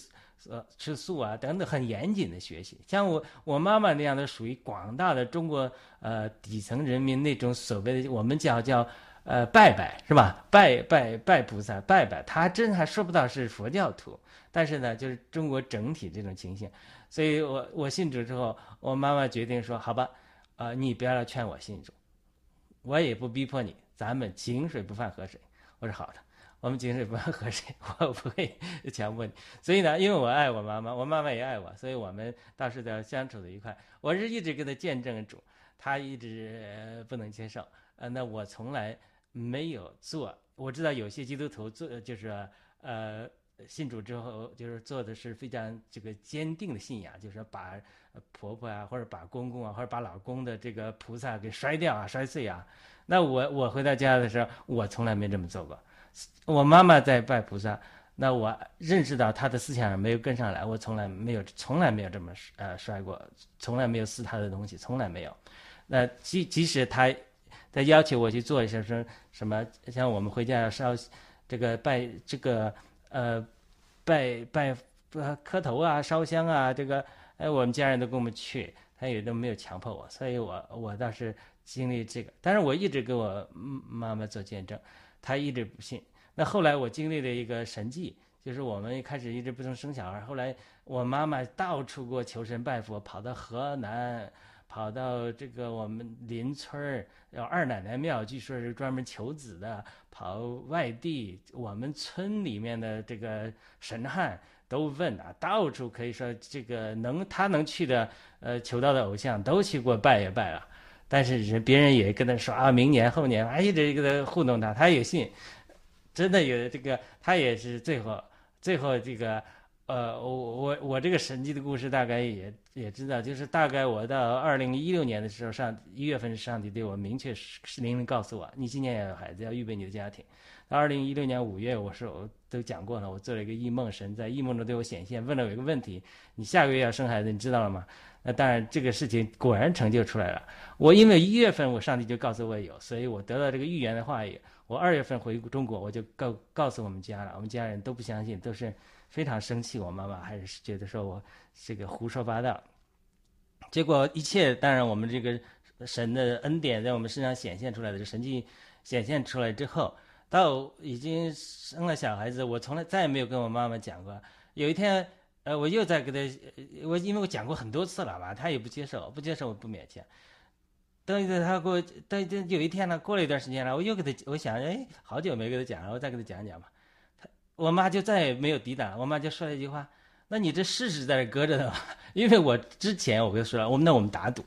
呃吃素啊等等很严谨的学习。像我我妈妈那样的，属于广大的中国呃底层人民那种所谓的我们叫叫。呃，拜拜是吧？拜拜拜菩萨，拜拜。他真还说不到是佛教徒，但是呢，就是中国整体这种情形。所以我我信主之后，我妈妈决定说：“好吧，啊，你不要来劝我信主，我也不逼迫你，咱们井水不犯河水。”我说：“好的，我们井水不犯河水，<laughs> 我不会强迫你。”所以呢，因为我爱我妈妈，我妈妈也爱我，所以我们倒是在相处的愉快。我是一直跟他见证主，他一直不能接受。呃，那我从来。没有做，我知道有些基督徒做，就是呃信主之后，就是做的是非常这个坚定的信仰，就是把婆婆啊，或者把公公啊，或者把老公的这个菩萨给摔掉啊、摔碎啊。那我我回到家的时候，我从来没这么做过。我妈妈在拜菩萨，那我认识到她的思想没有跟上来，我从来没有从来没有这么呃摔过，从来没有撕她的东西，从来没有。那即即使她。她要求我去做一些什什么，像我们回家要烧，这个拜这个呃拜拜呃磕头啊，烧香啊，这个哎我们家人都跟我们去，他也都没有强迫我，所以我我倒是经历这个，但是我一直给我妈妈做见证，她一直不信。那后来我经历了一个神迹，就是我们一开始一直不能生小孩，后来我妈妈到处给我求神拜佛，跑到河南。跑到这个我们邻村儿，有二奶奶庙，据说是专门求子的。跑外地，我们村里面的这个神汉都问啊，到处可以说这个能他能去的，呃，求到的偶像都去过拜一拜了。但是人别人也跟他说啊，明年后年，哎，一直给他糊弄他，他也信。真的有这个，他也是最后最后这个，呃，我我我这个神迹的故事大概也也知道，就是大概我到二零一六年的时候，上一月份，上帝对我明确是明明告诉我，你今年要有孩子，要预备你的家庭。二零一六年五月，我说我都讲过了，我做了一个异梦，神在异梦中对我显现，问了我一个问题：你下个月要生孩子，你知道了吗？那当然，这个事情果然成就出来了。我因为一月份我上帝就告诉我有，所以我得到这个预言的话语。我二月份回中国，我就告告诉我们家了，我们家人都不相信，都是非常生气。我妈妈还是觉得说我这个胡说八道。结果一切，当然我们这个神的恩典在我们身上显现出来的，神迹显现出来之后，到已经生了小孩子，我从来再也没有跟我妈妈讲过。有一天。呃，我又在给他，我因为我讲过很多次了吧，他也不接受，不接受我不勉强。等着他给我，等等有一天呢，过了一段时间了，我又给他，我想，哎，好久没给他讲了，我再给他讲讲吧。我妈就再也没有抵挡，我妈就说了一句话：“那你这事实在这搁着呢吧？” <laughs> 因为我之前我跟他说了，我们那我们打赌，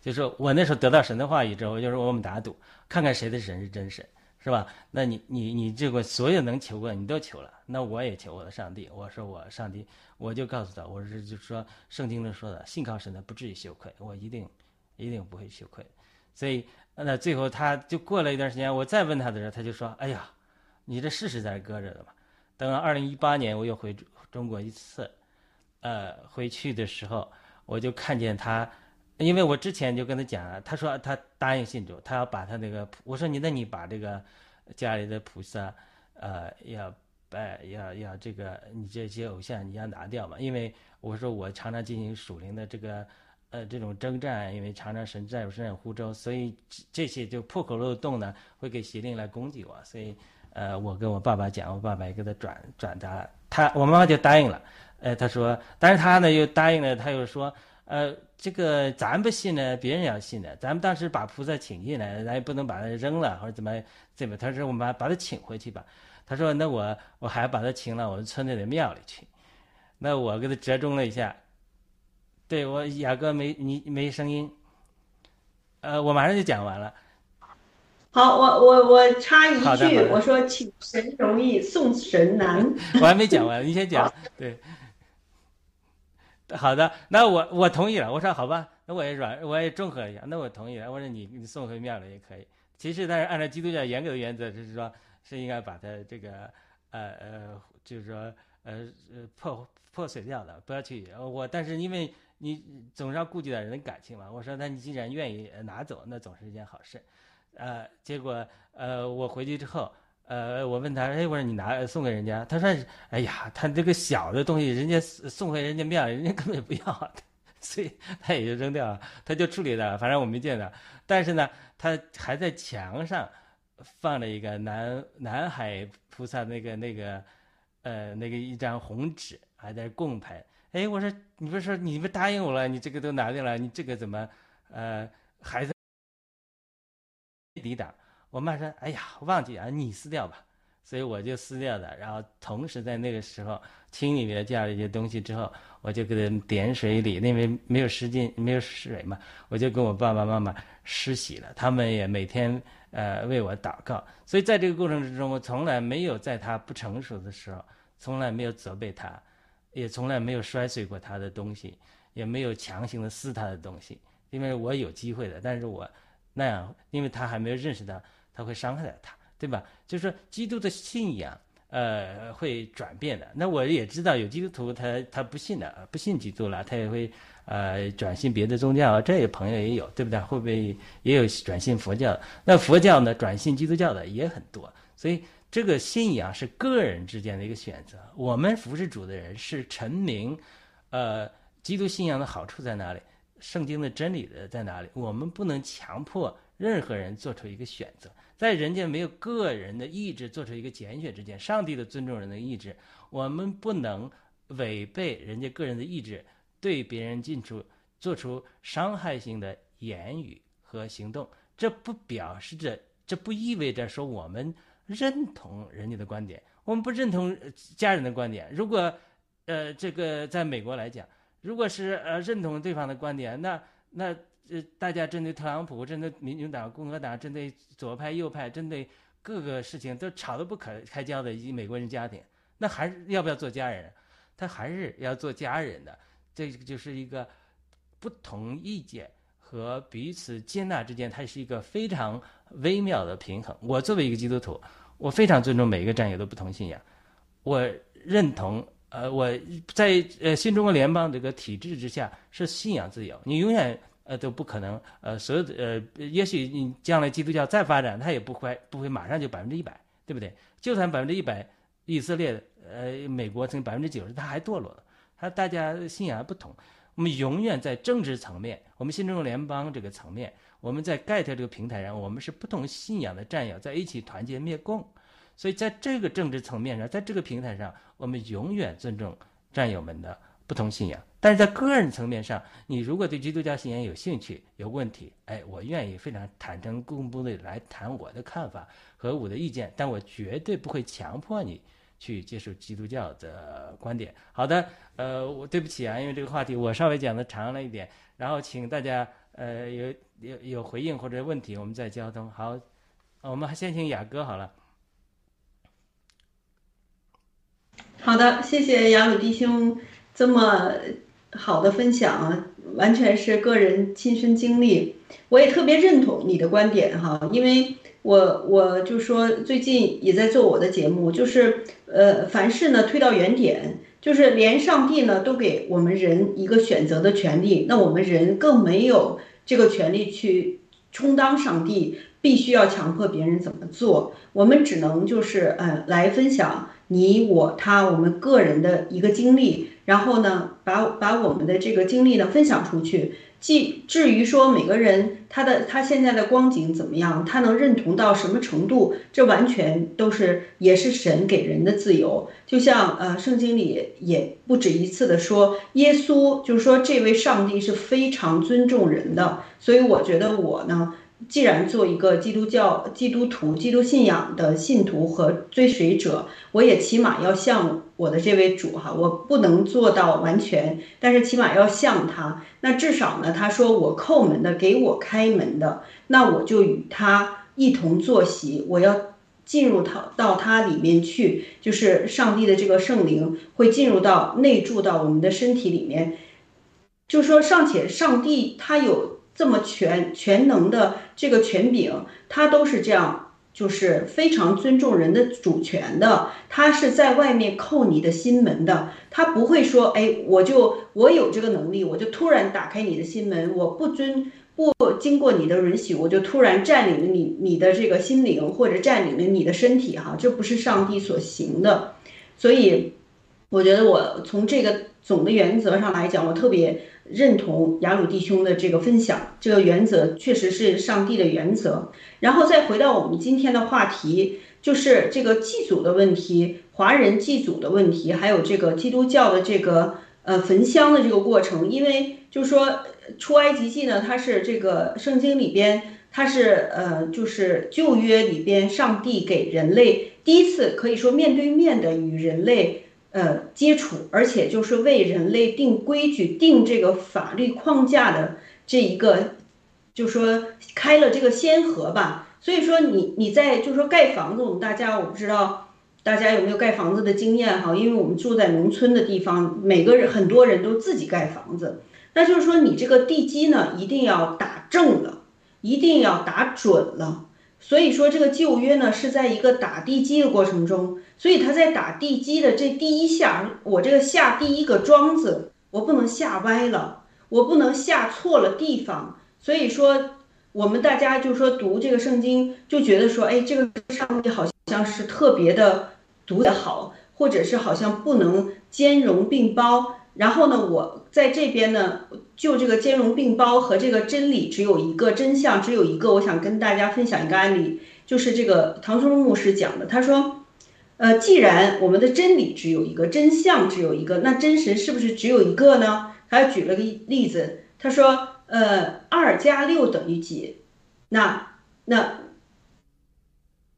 就是我那时候得到神的话语之后，就是我们打赌，看看谁的神是真神。是吧？那你你你这个所有能求过你都求了，那我也求我的上帝。我说我上帝，我就告诉他，我是就说圣经中说的，信靠神的不至于羞愧，我一定一定不会羞愧。所以那最后他就过了一段时间，我再问他的时候，他就说：“哎呀，你这事实在这搁着的嘛。”等二零一八年我又回中国一次，呃，回去的时候我就看见他。因为我之前就跟他讲了，他说他答应信主，他要把他那个，我说你那你把这个家里的菩萨，呃，要拜要要这个你这些偶像你要拿掉嘛，因为我说我常常进行属灵的这个呃这种征战，因为常常神在我身上呼召，所以这些就破口漏洞呢会给邪灵来攻击我，所以呃我跟我爸爸讲，我爸爸也给他转转达，他我妈妈就答应了，呃他说，但是他呢又答应了，他又说。呃，这个咱不信呢，别人要信的。咱们当时把菩萨请进来，咱也不能把他扔了，或者怎么怎么。他说我们把把他请回去吧。他说那我我还把他请到我们村里的庙里去。那我给他折中了一下，对我雅哥没你没声音。呃，我马上就讲完了。好，我我我插一句，我说请神容易送神难。<laughs> 我还没讲完，你先讲。对。好的，那我我同意了。我说好吧，那我也软，我也综合一下。那我同意了。我说你你送回庙里也可以。其实，但是按照基督教严格的原则，就是说是应该把它这个呃呃，就是说呃呃破破碎掉的，不要去我。但是因为你总是要顾及到人的感情嘛。我说那你既然愿意拿走，那总是一件好事。呃，结果呃我回去之后。呃，我问他，哎，我说你拿送给人家，他说，哎呀，他这个小的东西，人家送回人家庙，人家根本不要，<laughs> 所以他也就扔掉了，他就处理了，反正我没见到。但是呢，他还在墙上放了一个南南海菩萨那个那个呃那个一张红纸，还在供牌。哎，我说，你不是说你不答应我了，你这个都拿掉了，你这个怎么呃还在抵挡？我妈说：“哎呀，忘记啊，你撕掉吧。”所以我就撕掉的。然后同时在那个时候清理了这样一些东西之后，我就给他点水里，因为没有湿巾，没有水嘛，我就跟我爸爸妈妈施洗了。他们也每天呃为我祷告。所以在这个过程之中，我从来没有在他不成熟的时候，从来没有责备他，也从来没有摔碎过他的东西，也没有强行的撕他的东西，因为我有机会的。但是我那样，因为他还没有认识到。他会伤害他，对吧？就是说，基督的信仰，呃，会转变的。那我也知道有基督徒，他他不信的，不信基督了，他也会呃转信别的宗教。这些朋友也有，对不对？会不会也有转信佛教？那佛教呢，转信基督教的也很多。所以这个信仰是个人之间的一个选择。我们服侍主的人是臣民，呃，基督信仰的好处在哪里？圣经的真理的在哪里？我们不能强迫任何人做出一个选择。在人家没有个人的意志做出一个拣选之前，上帝的尊重人的意志，我们不能违背人家个人的意志，对别人进出做出伤害性的言语和行动。这不表示着，这不意味着说我们认同人家的观点，我们不认同家人的观点。如果，呃，这个在美国来讲，如果是呃认同对方的观点，那那。呃，大家针对特朗普，针对民主党、共和党，针对左派、右派，针对各个事情都吵得不可开交的一美国人家庭，那还是要不要做家人？他还是要做家人的。这就是一个不同意见和彼此接纳之间，它是一个非常微妙的平衡。我作为一个基督徒，我非常尊重每一个战友的不同信仰，我认同。呃，我在呃新中国联邦这个体制之下是信仰自由，你永远呃都不可能呃所有的呃，也许你将来基督教再发展，它也不会不会马上就百分之一百，对不对？就算百分之一百，以色列呃美国曾百分之九十，它还堕落了，它大家信仰还不同。我们永远在政治层面，我们新中国联邦这个层面，我们在盖特这个平台上，我们是不同信仰的战友在一起团结灭共。所以在这个政治层面上，在这个平台上，我们永远尊重战友们的不同信仰。但是在个人层面上，你如果对基督教信仰有兴趣、有问题，哎，我愿意非常坦诚公布的来谈我的看法和我的意见，但我绝对不会强迫你去接受基督教的观点。好的，呃，我对不起啊，因为这个话题我稍微讲的长了一点，然后请大家呃有有有回应或者问题，我们再交通。好，我们先请雅哥好了。好的，谢谢雅鲁弟兄这么好的分享，完全是个人亲身经历，我也特别认同你的观点哈，因为我我就说最近也在做我的节目，就是呃凡事呢推到原点，就是连上帝呢都给我们人一个选择的权利，那我们人更没有这个权利去充当上帝，必须要强迫别人怎么做，我们只能就是呃来分享。你我他，我们个人的一个经历，然后呢，把把我们的这个经历呢分享出去。既至于说每个人他的他现在的光景怎么样，他能认同到什么程度，这完全都是也是神给人的自由。就像呃，圣经里也不止一次的说，耶稣就是说这位上帝是非常尊重人的。所以我觉得我呢。既然做一个基督教、基督徒、基督信仰的信徒和追随者，我也起码要像我的这位主哈，我不能做到完全，但是起码要像他。那至少呢，他说我叩门的，给我开门的，那我就与他一同坐席，我要进入他到他里面去，就是上帝的这个圣灵会进入到内住到我们的身体里面，就说尚且上帝他有。这么全全能的这个权柄，他都是这样，就是非常尊重人的主权的。他是在外面扣你的心门的，他不会说，哎，我就我有这个能力，我就突然打开你的心门，我不尊不经过你的允许，我就突然占领了你你的这个心灵或者占领了你的身体，哈，这不是上帝所行的。所以，我觉得我从这个总的原则上来讲，我特别。认同雅鲁弟兄的这个分享，这个原则确实是上帝的原则。然后再回到我们今天的话题，就是这个祭祖的问题，华人祭祖的问题，还有这个基督教的这个呃焚香的这个过程。因为就是说出埃及记呢，它是这个圣经里边，它是呃就是旧约里边上帝给人类第一次可以说面对面的与人类。呃，接触，而且就是为人类定规矩、定这个法律框架的这一个，就说开了这个先河吧。所以说，你你在就说盖房子，我们大家我不知道大家有没有盖房子的经验哈，因为我们住在农村的地方，每个人很多人都自己盖房子，那就是说你这个地基呢一定要打正了，一定要打准了。所以说这个旧约呢是在一个打地基的过程中。所以他在打地基的这第一下，我这个下第一个桩子，我不能下歪了，我不能下错了地方。所以说，我们大家就说读这个圣经，就觉得说，哎，这个上帝好像是特别的读得好，或者是好像不能兼容并包。然后呢，我在这边呢，就这个兼容并包和这个真理只有一个真相只有一个，我想跟大家分享一个案例，就是这个唐宗牧师讲的，他说。呃，既然我们的真理只有一个，真相只有一个，那真神是不是只有一个呢？他举了个例子，他说，呃，二加六等于几？那那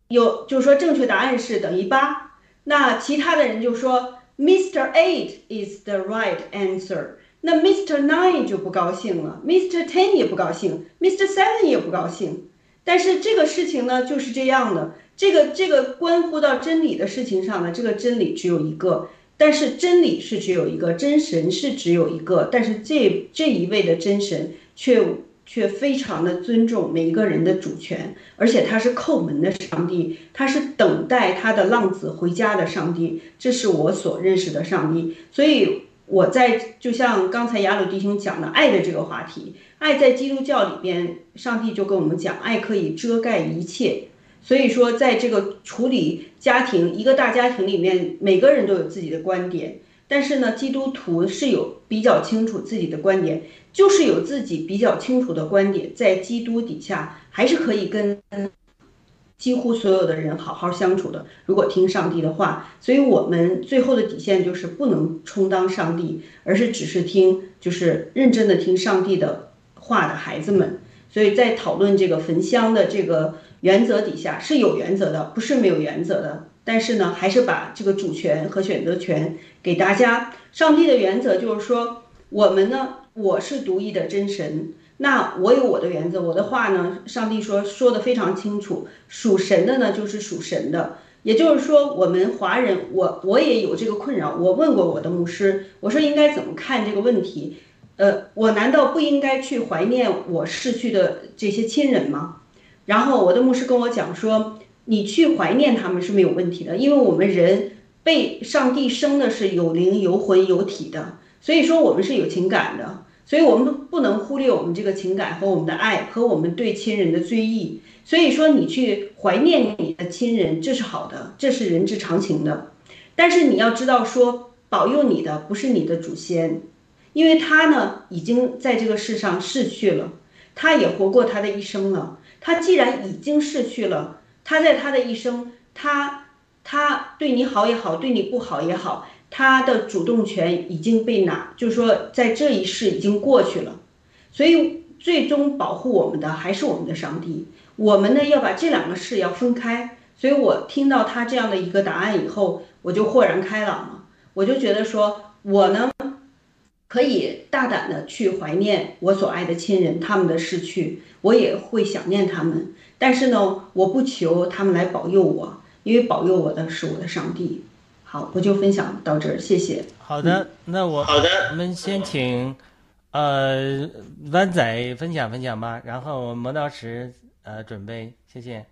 有就是说正确答案是等于八。那其他的人就说，Mr. Eight is the right answer。那 Mr. Nine 就不高兴了，Mr. Ten 也不高兴，Mr. Seven 也不高兴。但是这个事情呢，就是这样的，这个这个关乎到真理的事情上呢，这个真理只有一个，但是真理是只有一个，真神是只有一个，但是这这一位的真神却却非常的尊重每一个人的主权，而且他是叩门的上帝，他是等待他的浪子回家的上帝，这是我所认识的上帝，所以。我在就像刚才雅鲁弟兄讲的爱的这个话题，爱在基督教里边，上帝就跟我们讲，爱可以遮盖一切。所以说，在这个处理家庭一个大家庭里面，每个人都有自己的观点，但是呢，基督徒是有比较清楚自己的观点，就是有自己比较清楚的观点，在基督底下还是可以跟。几乎所有的人好好相处的，如果听上帝的话，所以我们最后的底线就是不能充当上帝，而是只是听，就是认真的听上帝的话的孩子们。所以在讨论这个焚香的这个原则底下是有原则的，不是没有原则的。但是呢，还是把这个主权和选择权给大家。上帝的原则就是说，我们呢，我是独一的真神。那我有我的原则，我的话呢，上帝说说的非常清楚，属神的呢就是属神的，也就是说我们华人，我我也有这个困扰，我问过我的牧师，我说应该怎么看这个问题，呃，我难道不应该去怀念我逝去的这些亲人吗？然后我的牧师跟我讲说，你去怀念他们是没有问题的，因为我们人被上帝生的是有灵有魂有体的，所以说我们是有情感的。所以，我们不能忽略我们这个情感和我们的爱和我们对亲人的追忆。所以说，你去怀念你的亲人，这是好的，这是人之常情的。但是你要知道，说保佑你的不是你的祖先，因为他呢已经在这个世上逝去了，他也活过他的一生了。他既然已经逝去了，他在他的一生，他他对你好也好，对你不好也好。他的主动权已经被拿，就是说，在这一世已经过去了，所以最终保护我们的还是我们的上帝。我们呢要把这两个事要分开。所以我听到他这样的一个答案以后，我就豁然开朗了。我就觉得说，我呢可以大胆的去怀念我所爱的亲人他们的逝去，我也会想念他们。但是呢，我不求他们来保佑我，因为保佑我的是我的上帝。好，我就分享到这儿，谢谢。好的，那我好的，我们先请呃湾仔分享分享吧，然后磨刀石呃准备，谢谢。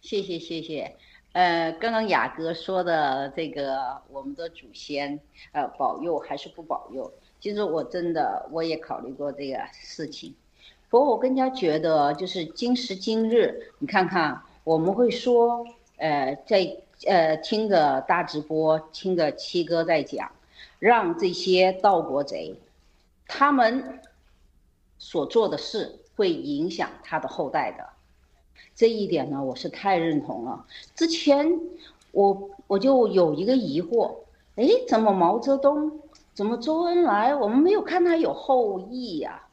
谢谢谢谢，呃，刚刚雅哥说的这个我们的祖先呃保佑还是不保佑？其实我真的我也考虑过这个事情，不过我更加觉得就是今时今日，你看看我们会说呃在。呃，听着大直播，听着七哥在讲，让这些盗国贼，他们所做的事会影响他的后代的，这一点呢，我是太认同了。之前我我就有一个疑惑，哎，怎么毛泽东，怎么周恩来，我们没有看他有后裔呀？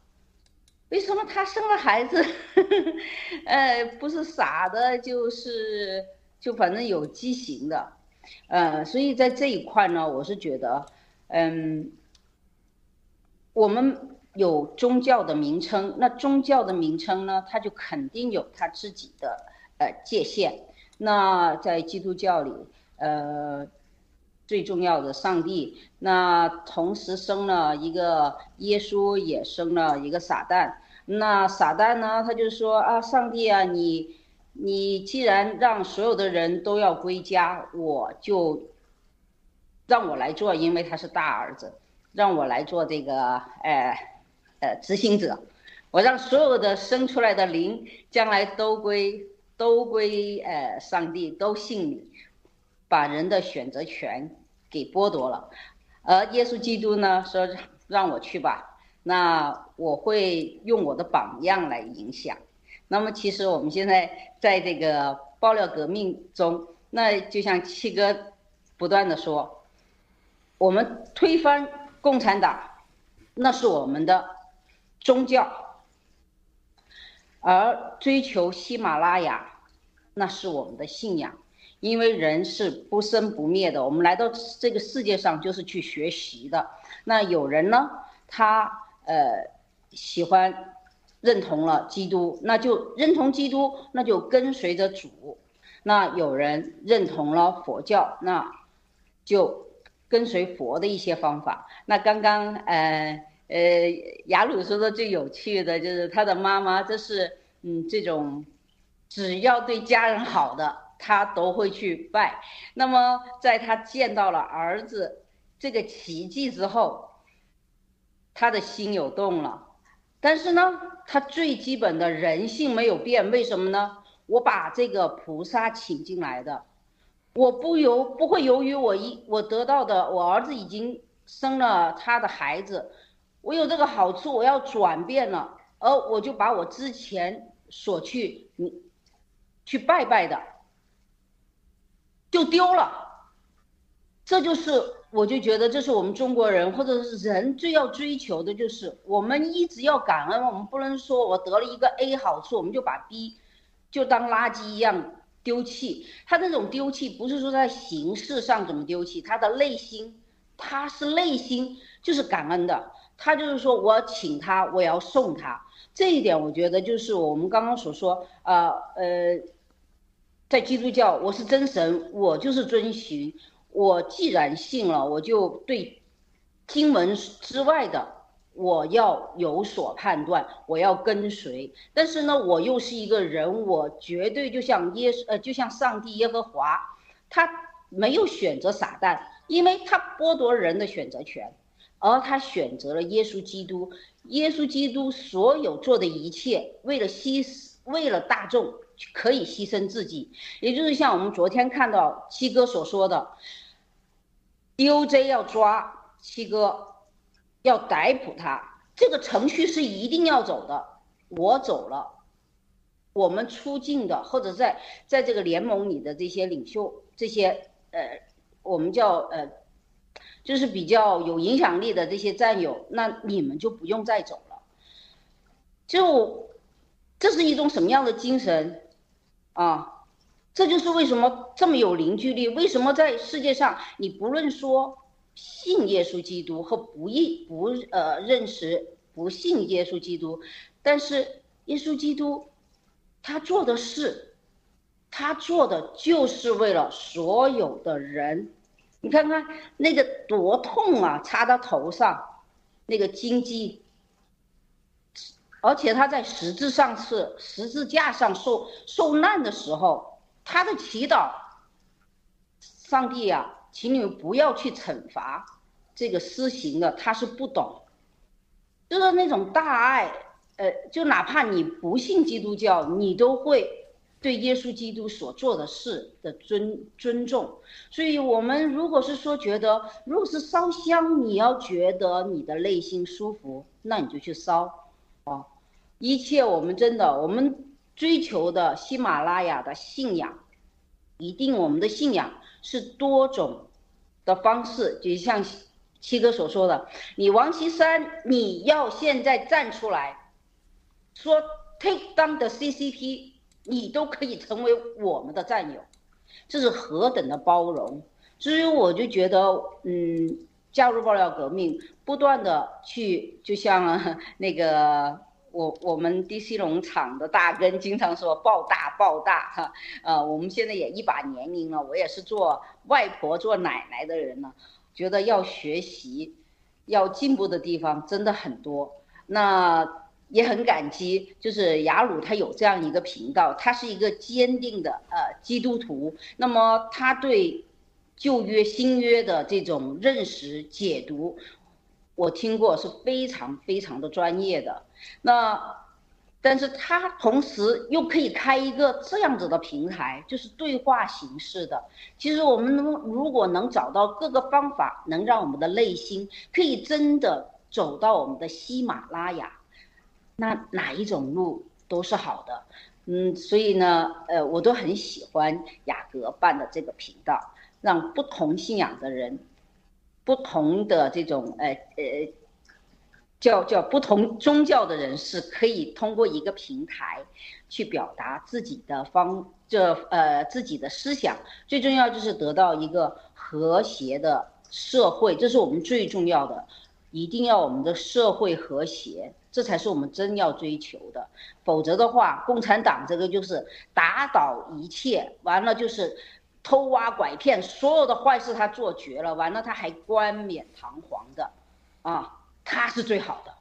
为什么他生了孩子，<laughs> 呃，不是傻的，就是。就反正有畸形的，呃，所以在这一块呢，我是觉得，嗯，我们有宗教的名称，那宗教的名称呢，它就肯定有它自己的呃界限。那在基督教里，呃，最重要的上帝，那同时生了一个耶稣，也生了一个撒旦。那撒旦呢，他就说啊，上帝啊，你。你既然让所有的人都要归家，我就让我来做，因为他是大儿子，让我来做这个，呃，呃，执行者。我让所有的生出来的灵将来都归都归呃上帝，都信你，把人的选择权给剥夺了。而耶稣基督呢，说让我去吧，那我会用我的榜样来影响。那么，其实我们现在在这个爆料革命中，那就像七哥不断的说，我们推翻共产党，那是我们的宗教；而追求喜马拉雅，那是我们的信仰。因为人是不生不灭的，我们来到这个世界上就是去学习的。那有人呢，他呃喜欢。认同了基督，那就认同基督，那就跟随着主。那有人认同了佛教，那就跟随佛的一些方法。那刚刚呃呃雅鲁说的最有趣的就是他的妈妈，这是嗯这种只要对家人好的，他都会去拜。那么在他见到了儿子这个奇迹之后，他的心有动了。但是呢，他最基本的人性没有变，为什么呢？我把这个菩萨请进来的，我不由不会由于我一我得到的，我儿子已经生了他的孩子，我有这个好处，我要转变了，而我就把我之前所去你去拜拜的就丢了，这就是我就觉得这是我们中国人或者是人最要追求的，就是我们一直要感恩，我们不能说我得了一个 A 好处，我们就把 B。就当垃圾一样丢弃，他这种丢弃不是说在形式上怎么丢弃，他的内心，他是内心就是感恩的，他就是说我请他，我要送他，这一点我觉得就是我们刚刚所说，呃呃，在基督教我是真神，我就是遵循，我既然信了，我就对经文之外的。我要有所判断，我要跟随，但是呢，我又是一个人，我绝对就像耶稣，呃，就像上帝耶和华，他没有选择撒旦，因为他剥夺人的选择权，而他选择了耶稣基督，耶稣基督所有做的一切，为了牺，为了大众可以牺牲自己，也就是像我们昨天看到七哥所说的，DOJ 要抓七哥。要逮捕他，这个程序是一定要走的。我走了，我们出境的或者在在这个联盟里的这些领袖，这些呃，我们叫呃，就是比较有影响力的这些战友，那你们就不用再走了。就这是一种什么样的精神啊？这就是为什么这么有凝聚力。为什么在世界上，你不论说。信耶稣基督和不义不呃认识不信耶稣基督，但是耶稣基督他做的事，他做的就是为了所有的人。你看看那个多痛啊，插到头上那个荆棘，而且他在十字上是十字架上受受难的时候，他的祈祷，上帝呀。请你们不要去惩罚这个施行的，他是不懂，就是那种大爱，呃，就哪怕你不信基督教，你都会对耶稣基督所做的事的尊尊重。所以，我们如果是说觉得，如果是烧香，你要觉得你的内心舒服，那你就去烧，啊，一切我们真的，我们追求的喜马拉雅的信仰，一定我们的信仰。是多种的方式，就像七哥所说的，你王岐山，你要现在站出来，说 take down the CCP，你都可以成为我们的战友，这是何等的包容。所以我就觉得，嗯，加入爆料革命，不断的去，就像那个。我我们 DC 农场的大根经常说抱大抱大哈，呃，我们现在也一把年龄了，我也是做外婆做奶奶的人了，觉得要学习，要进步的地方真的很多。那也很感激，就是雅鲁他有这样一个频道，他是一个坚定的呃基督徒，那么他对旧约新约的这种认识解读。我听过是非常非常的专业的，那，但是他同时又可以开一个这样子的平台，就是对话形式的。其实我们能如果能找到各个方法，能让我们的内心可以真的走到我们的喜马拉雅，那哪一种路都是好的。嗯，所以呢，呃，我都很喜欢雅阁办的这个频道，让不同信仰的人。不同的这种呃呃，叫叫不同宗教的人士，可以通过一个平台，去表达自己的方这呃自己的思想。最重要就是得到一个和谐的社会，这是我们最重要的。一定要我们的社会和谐，这才是我们真要追求的。否则的话，共产党这个就是打倒一切，完了就是偷挖拐骗，所有的坏事他做绝了，完了他还冠冕堂皇的，啊，他是最好的。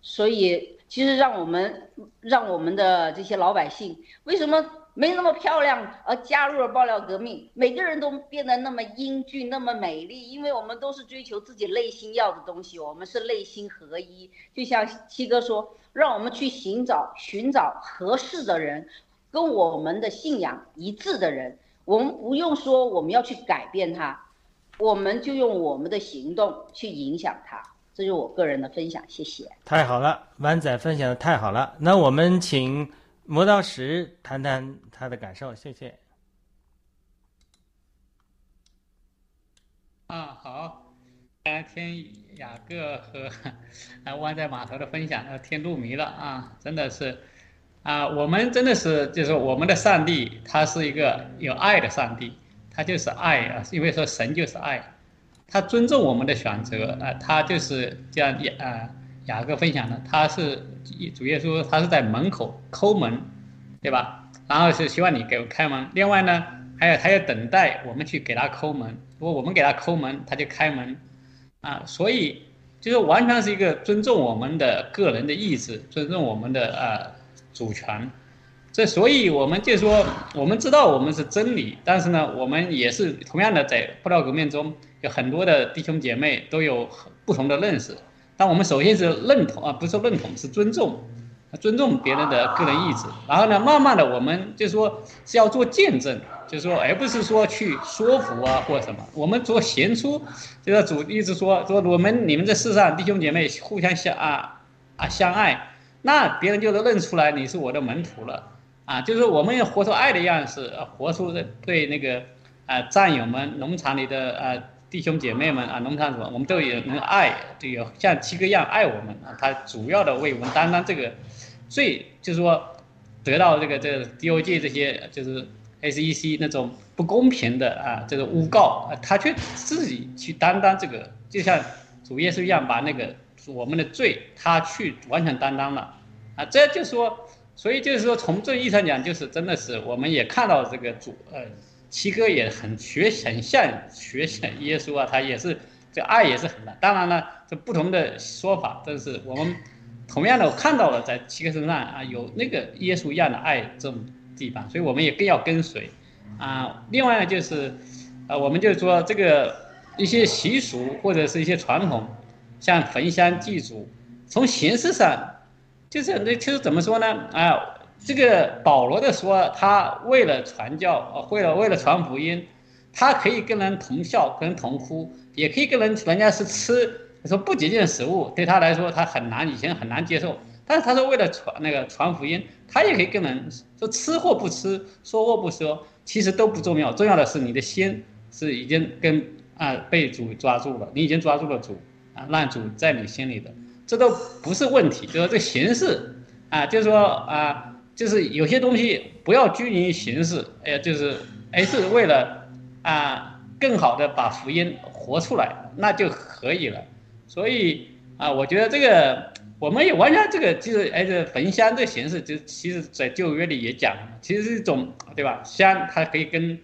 所以，其实让我们让我们的这些老百姓为什么？没那么漂亮，而加入了爆料革命，每个人都变得那么英俊，那么美丽，因为我们都是追求自己内心要的东西，我们是内心合一。就像七哥说，让我们去寻找寻找合适的人，跟我们的信仰一致的人。我们不用说我们要去改变他，我们就用我们的行动去影响他。这是我个人的分享，谢谢。太好了，湾仔分享的太好了。那我们请。磨刀石谈谈他的感受，谢谢。啊，好，来听雅各和啊湾仔码头的分享，听入迷了啊，真的是啊，我们真的是就是我们的上帝，他是一个有爱的上帝，他就是爱啊，因为说神就是爱，他尊重我们的选择啊，他就是这样啊。雅各分享的，他是主耶稣，他是在门口抠门，对吧？然后是希望你给我开门。另外呢，还有他要等待我们去给他抠门。如果我们给他抠门，他就开门，啊，所以就是完全是一个尊重我们的个人的意志，尊重我们的呃主权。这所以我们就说，我们知道我们是真理，但是呢，我们也是同样的在布道革命中有很多的弟兄姐妹都有不同的认识。但我们首先是认同啊，不是认同，是尊重，尊重别人的个人意志。然后呢，慢慢的，我们就说是要做见证，就是说，而不是说去说服啊或者什么。我们做贤出，就是主一直说说我们你们这世上弟兄姐妹互相相啊啊相爱，那别人就能认出来你是我的门徒了啊。就是我们要活出爱的样式，活出对那个啊战友们农场里的啊。弟兄姐妹们啊，农场主，我们都有能爱，都有像七哥一样爱我们啊。他主要的为我们担当这个罪，就是说得到这个这个 DOJ 这些就是 SEC 那种不公平的啊这个诬告啊，他却自己去担当这个，就像主耶稣一样，把那个我们的罪他去完全担当了啊。这就是说，所以就是说从这意义上讲，就是真的是我们也看到这个主呃。七哥也很学很像学像耶稣啊，他也是这爱也是很大。当然了，这不同的说法，但是我们同样的我看到了在七哥身上啊有那个耶稣一样的爱这种地方，所以我们也更要跟随啊。另外呢，就是啊，我们就说这个一些习俗或者是一些传统，像焚香祭祖，从形式上就是那其实怎么说呢啊？这个保罗的说，他为了传教，呃，为了为了传福音，他可以跟人同笑，跟人同哭，也可以跟人，人家是吃，说不洁净的食物，对他来说他很难，以前很难接受。但是他说为了传那个传福音，他也可以跟人说吃或不吃，说或不说，其实都不重要，重要的是你的心是已经跟啊被主抓住了，你已经抓住了主啊，让主在你心里的，这都不是问题，就是这形式啊，就是说啊。就是有些东西不要拘泥于形式，哎，就是而是为了啊，更好的把福音活出来，那就可以了。所以啊，我觉得这个我们也完全这个就是哎，这焚香这形式，就其实在旧约里也讲，其实是一种对吧？香它可以跟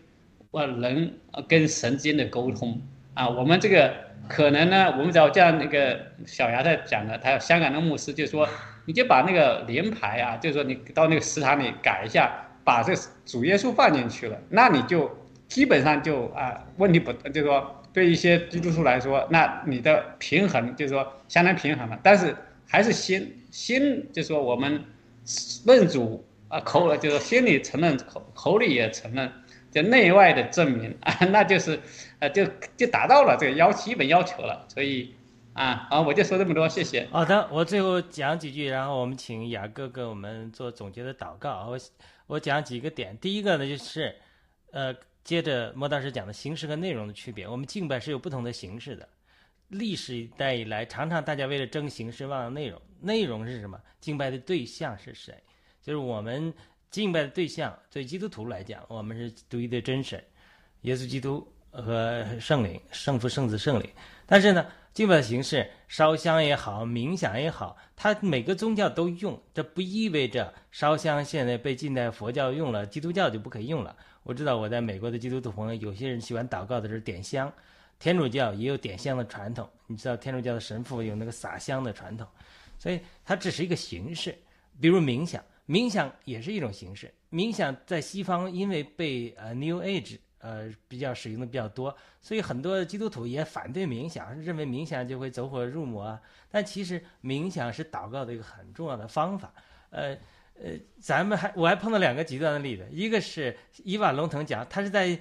呃人跟神之间的沟通啊。我们这个可能呢，我们只要像那个小牙在讲的，他香港的牧师就说。你就把那个联排啊，就是说你到那个食堂里改一下，把这主耶稣放进去了，那你就基本上就啊问题不，就是说对一些基督徒来说，那你的平衡就是说相当平衡了。但是还是心心，就是说我们认主啊口，就是心里承认口口里也承认，就内外的证明啊，<laughs> 那就是呃就就达到了这个要基本要求了，所以。啊，好，我就说这么多，谢谢。好的，我最后讲几句，然后我们请雅各给我们做总结的祷告。我我讲几个点，第一个呢就是，呃，接着莫大师讲的形式和内容的区别。我们敬拜是有不同的形式的，历史一代以来，常常大家为了争形式忘了内容。内容是什么？敬拜的对象是谁？就是我们敬拜的对象，对基督徒来讲，我们是独一的真神，耶稣基督和圣灵，圣父、圣子、圣灵。但是呢？敬拜的形式，烧香也好，冥想也好，它每个宗教都用。这不意味着烧香现在被近代佛教用了，基督教就不可以用了。我知道我在美国的基督徒朋友，有些人喜欢祷告的是点香，天主教也有点香的传统。你知道天主教的神父有那个撒香的传统，所以它只是一个形式。比如冥想，冥想也是一种形式。冥想在西方因为被呃 New Age 呃比较使用的比较多，所以很多基督徒也反对冥想，认为冥想就会走火入魔。但其实冥想是祷告的一个很重要的方法，呃。呃，咱们还我还碰到两个极端的例子，一个是伊瓦龙腾讲，他是在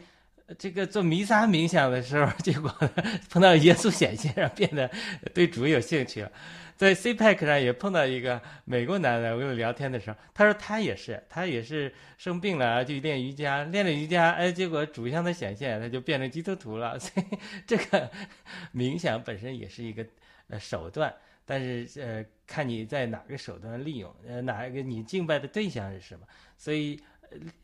这个做弥撒冥想的时候，结果 <laughs> 碰到耶稣显现，然后变得对主有兴趣了。在 CPAC 上也碰到一个美国男的，我跟他聊天的时候，他说他也是，他也是生病了就练瑜伽，练了瑜伽，哎，结果主向的显现，他就变成基督徒了。<laughs> 所以这个冥想本身也是一个呃手段。但是，呃，看你在哪个手段利用，呃，哪一个你敬拜的对象是什么？所以，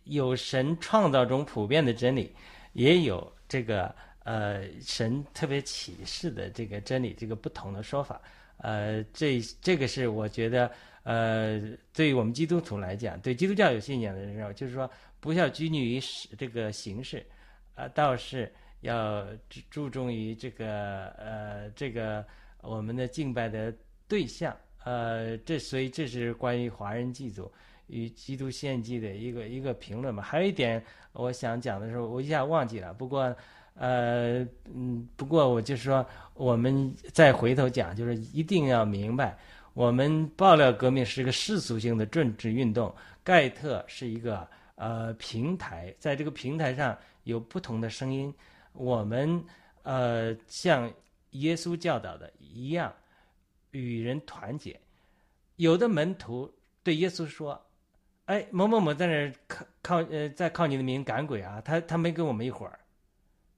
有神创造中普遍的真理，也有这个呃神特别启示的这个真理，这个不同的说法。呃，这这个是我觉得，呃，对于我们基督徒来讲，对基督教有信仰的人，就是说，不要拘泥于这个形式，呃，倒是要注重于这个呃这个。我们的敬拜的对象，呃，这所以这是关于华人祭祖与基督献祭的一个一个评论嘛。还有一点我想讲的时候，我一下忘记了。不过，呃，嗯，不过我就说，我们再回头讲，就是一定要明白，我们爆料革命是个世俗性的政治运动，盖特是一个呃平台，在这个平台上有不同的声音，我们呃像。耶稣教导的一样，与人团结。有的门徒对耶稣说：“哎，某某某在那靠靠呃，在靠你的名赶鬼啊！他他没跟我们一伙儿，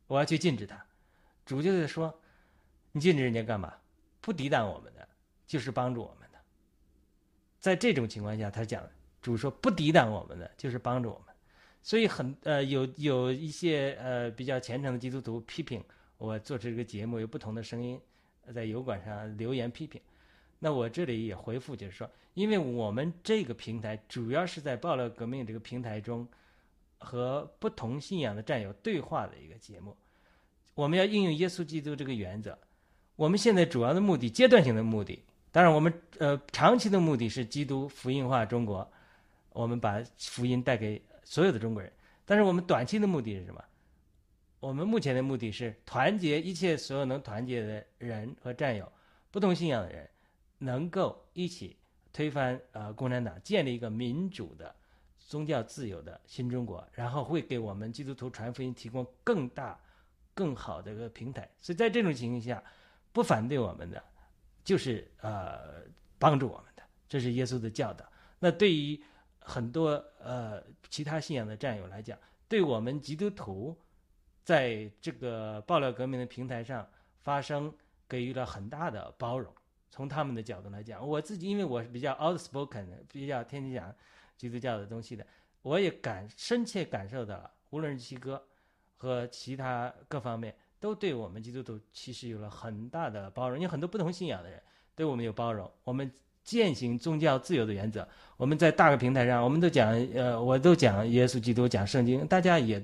我要去禁止他。”主就在说：“你禁止人家干嘛？不抵挡我们的，就是帮助我们的。”在这种情况下，他讲主说：“不抵挡我们的，就是帮助我们。”所以很呃，有有一些呃比较虔诚的基督徒批评。我做这个节目有不同的声音，在油管上留言批评，那我这里也回复，就是说，因为我们这个平台主要是在爆料革命这个平台中，和不同信仰的战友对话的一个节目，我们要应用耶稣基督这个原则。我们现在主要的目的，阶段性的目的，当然我们呃长期的目的是基督福音化中国，我们把福音带给所有的中国人。但是我们短期的目的是什么？我们目前的目的是团结一切所有能团结的人和战友，不同信仰的人，能够一起推翻呃共产党，建立一个民主的、宗教自由的新中国，然后会给我们基督徒传福音提供更大、更好的一个平台。所以在这种情况下，不反对我们的，就是呃帮助我们的，这是耶稣的教导。那对于很多呃其他信仰的战友来讲，对我们基督徒。在这个爆料革命的平台上发生，给予了很大的包容。从他们的角度来讲，我自己因为我是比较 outspoken，比较天天讲基督教的东西的，我也感深切感受到了，无论是七哥和其他各方面，都对我们基督徒其实有了很大的包容。有很多不同信仰的人对我们有包容，我们践行宗教自由的原则。我们在大个平台上，我们都讲，呃，我都讲耶稣基督，讲圣经，大家也。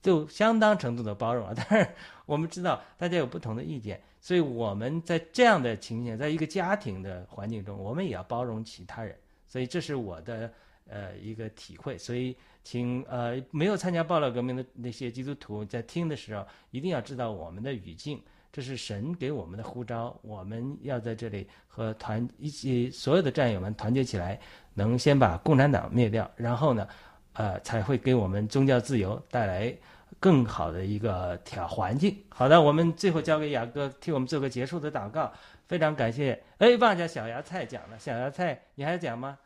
就相当程度的包容了，<laughs> 但是我们知道大家有不同的意见，所以我们在这样的情形，在一个家庭的环境中，我们也要包容其他人，所以这是我的呃一个体会。所以，请呃没有参加暴乱革命的那些基督徒在听的时候，一定要知道我们的语境，这是神给我们的呼召，我们要在这里和团一起所有的战友们团结起来，能先把共产党灭掉，然后呢，呃才会给我们宗教自由带来。更好的一个条环境。好的，我们最后交给雅哥替我们做个结束的祷告。非常感谢。哎，忘记小芽菜讲了，小芽菜，你还讲吗？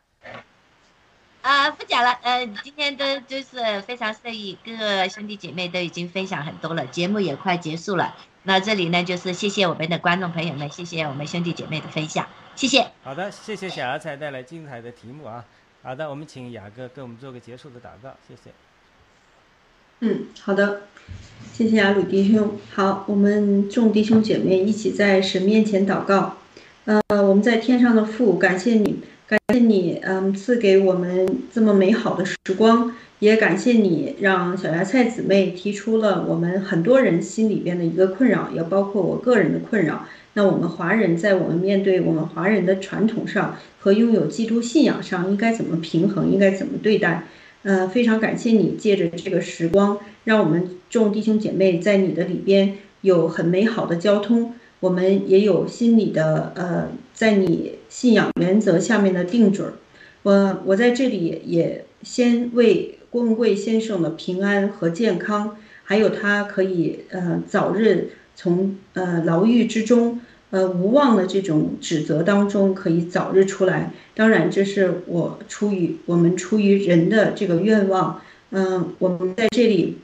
啊，不讲了。呃，今天都就是非常受益，各个兄弟姐妹都已经分享很多了，节目也快结束了。那这里呢，就是谢谢我们的观众朋友们，谢谢我们兄弟姐妹的分享，谢谢。好的，谢谢小阿才带来精彩的题目啊。好的，我们请雅哥给我们做个结束的祷告，谢谢。嗯，好的，谢谢雅鲁弟兄。好，我们众弟兄姐妹一起在神面前祷告。呃，我们在天上的父，感谢你，感谢你，嗯，赐给我们这么美好的时光，也感谢你让小芽菜姊妹提出了我们很多人心里边的一个困扰，也包括我个人的困扰。那我们华人在我们面对我们华人的传统上和拥有基督信仰上应该怎么平衡，应该怎么对待？呃，非常感谢你借着这个时光，让我们众弟兄姐妹在你的里边有很美好的交通。我们也有心里的呃，在你信仰原则下面的定准儿。我我在这里也先为郭文贵先生的平安和健康，还有他可以呃早日从呃牢狱之中呃无望的这种指责当中可以早日出来。当然，这是我出于我们出于人的这个愿望。嗯，我们在这里。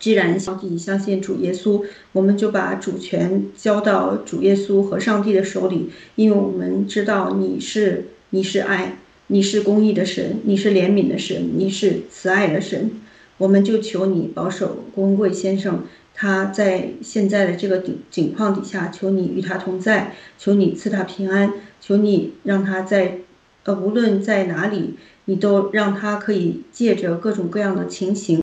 既然上帝相信主耶稣，我们就把主权交到主耶稣和上帝的手里，因为我们知道你是你是爱，你是公义的神，你是怜悯的神，你是慈爱的神。我们就求你保守郭文贵先生，他在现在的这个景景况底下，求你与他同在，求你赐他平安，求你让他在呃无论在哪里，你都让他可以借着各种各样的情形。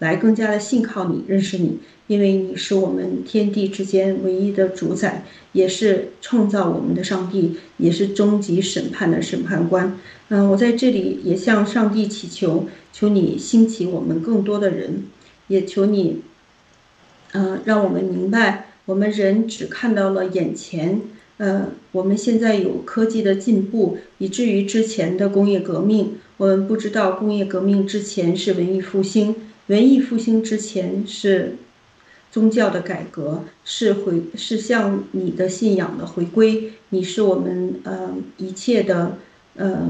来更加的信靠你，认识你，因为你是我们天地之间唯一的主宰，也是创造我们的上帝，也是终极审判的审判官。嗯，我在这里也向上帝祈求，求你兴起我们更多的人，也求你，嗯，让我们明白，我们人只看到了眼前，呃，我们现在有科技的进步，以至于之前的工业革命，我们不知道工业革命之前是文艺复兴。文艺复兴之前是宗教的改革，是回是向你的信仰的回归。你是我们呃一切的呃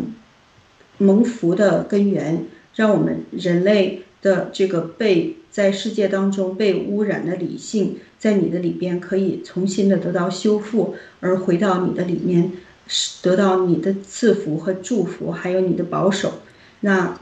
蒙福的根源，让我们人类的这个被在世界当中被污染的理性，在你的里边可以重新的得到修复，而回到你的里面，得到你的赐福和祝福，还有你的保守。那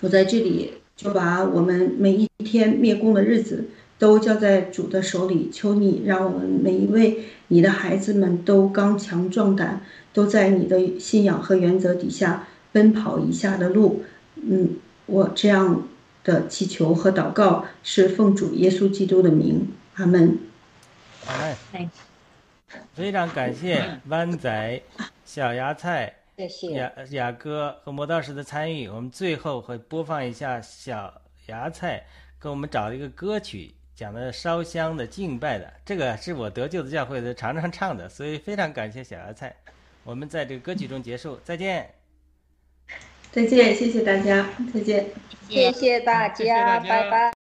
我在这里。就把我们每一天灭功的日子都交在主的手里，求你让我们每一位你的孩子们都刚强壮胆，都在你的信仰和原则底下奔跑以下的路。嗯，我这样的祈求和祷告是奉主耶稣基督的名，阿门。非常感谢湾仔小芽菜。谢谢雅雅哥和魔道士的参与，我们最后会播放一下小芽菜给我们找了一个歌曲，讲的烧香的敬拜的，这个是我得救的教会的常常唱的，所以非常感谢小芽菜。我们在这个歌曲中结束，再见。再见，谢谢大家，再见。谢谢大家，拜拜。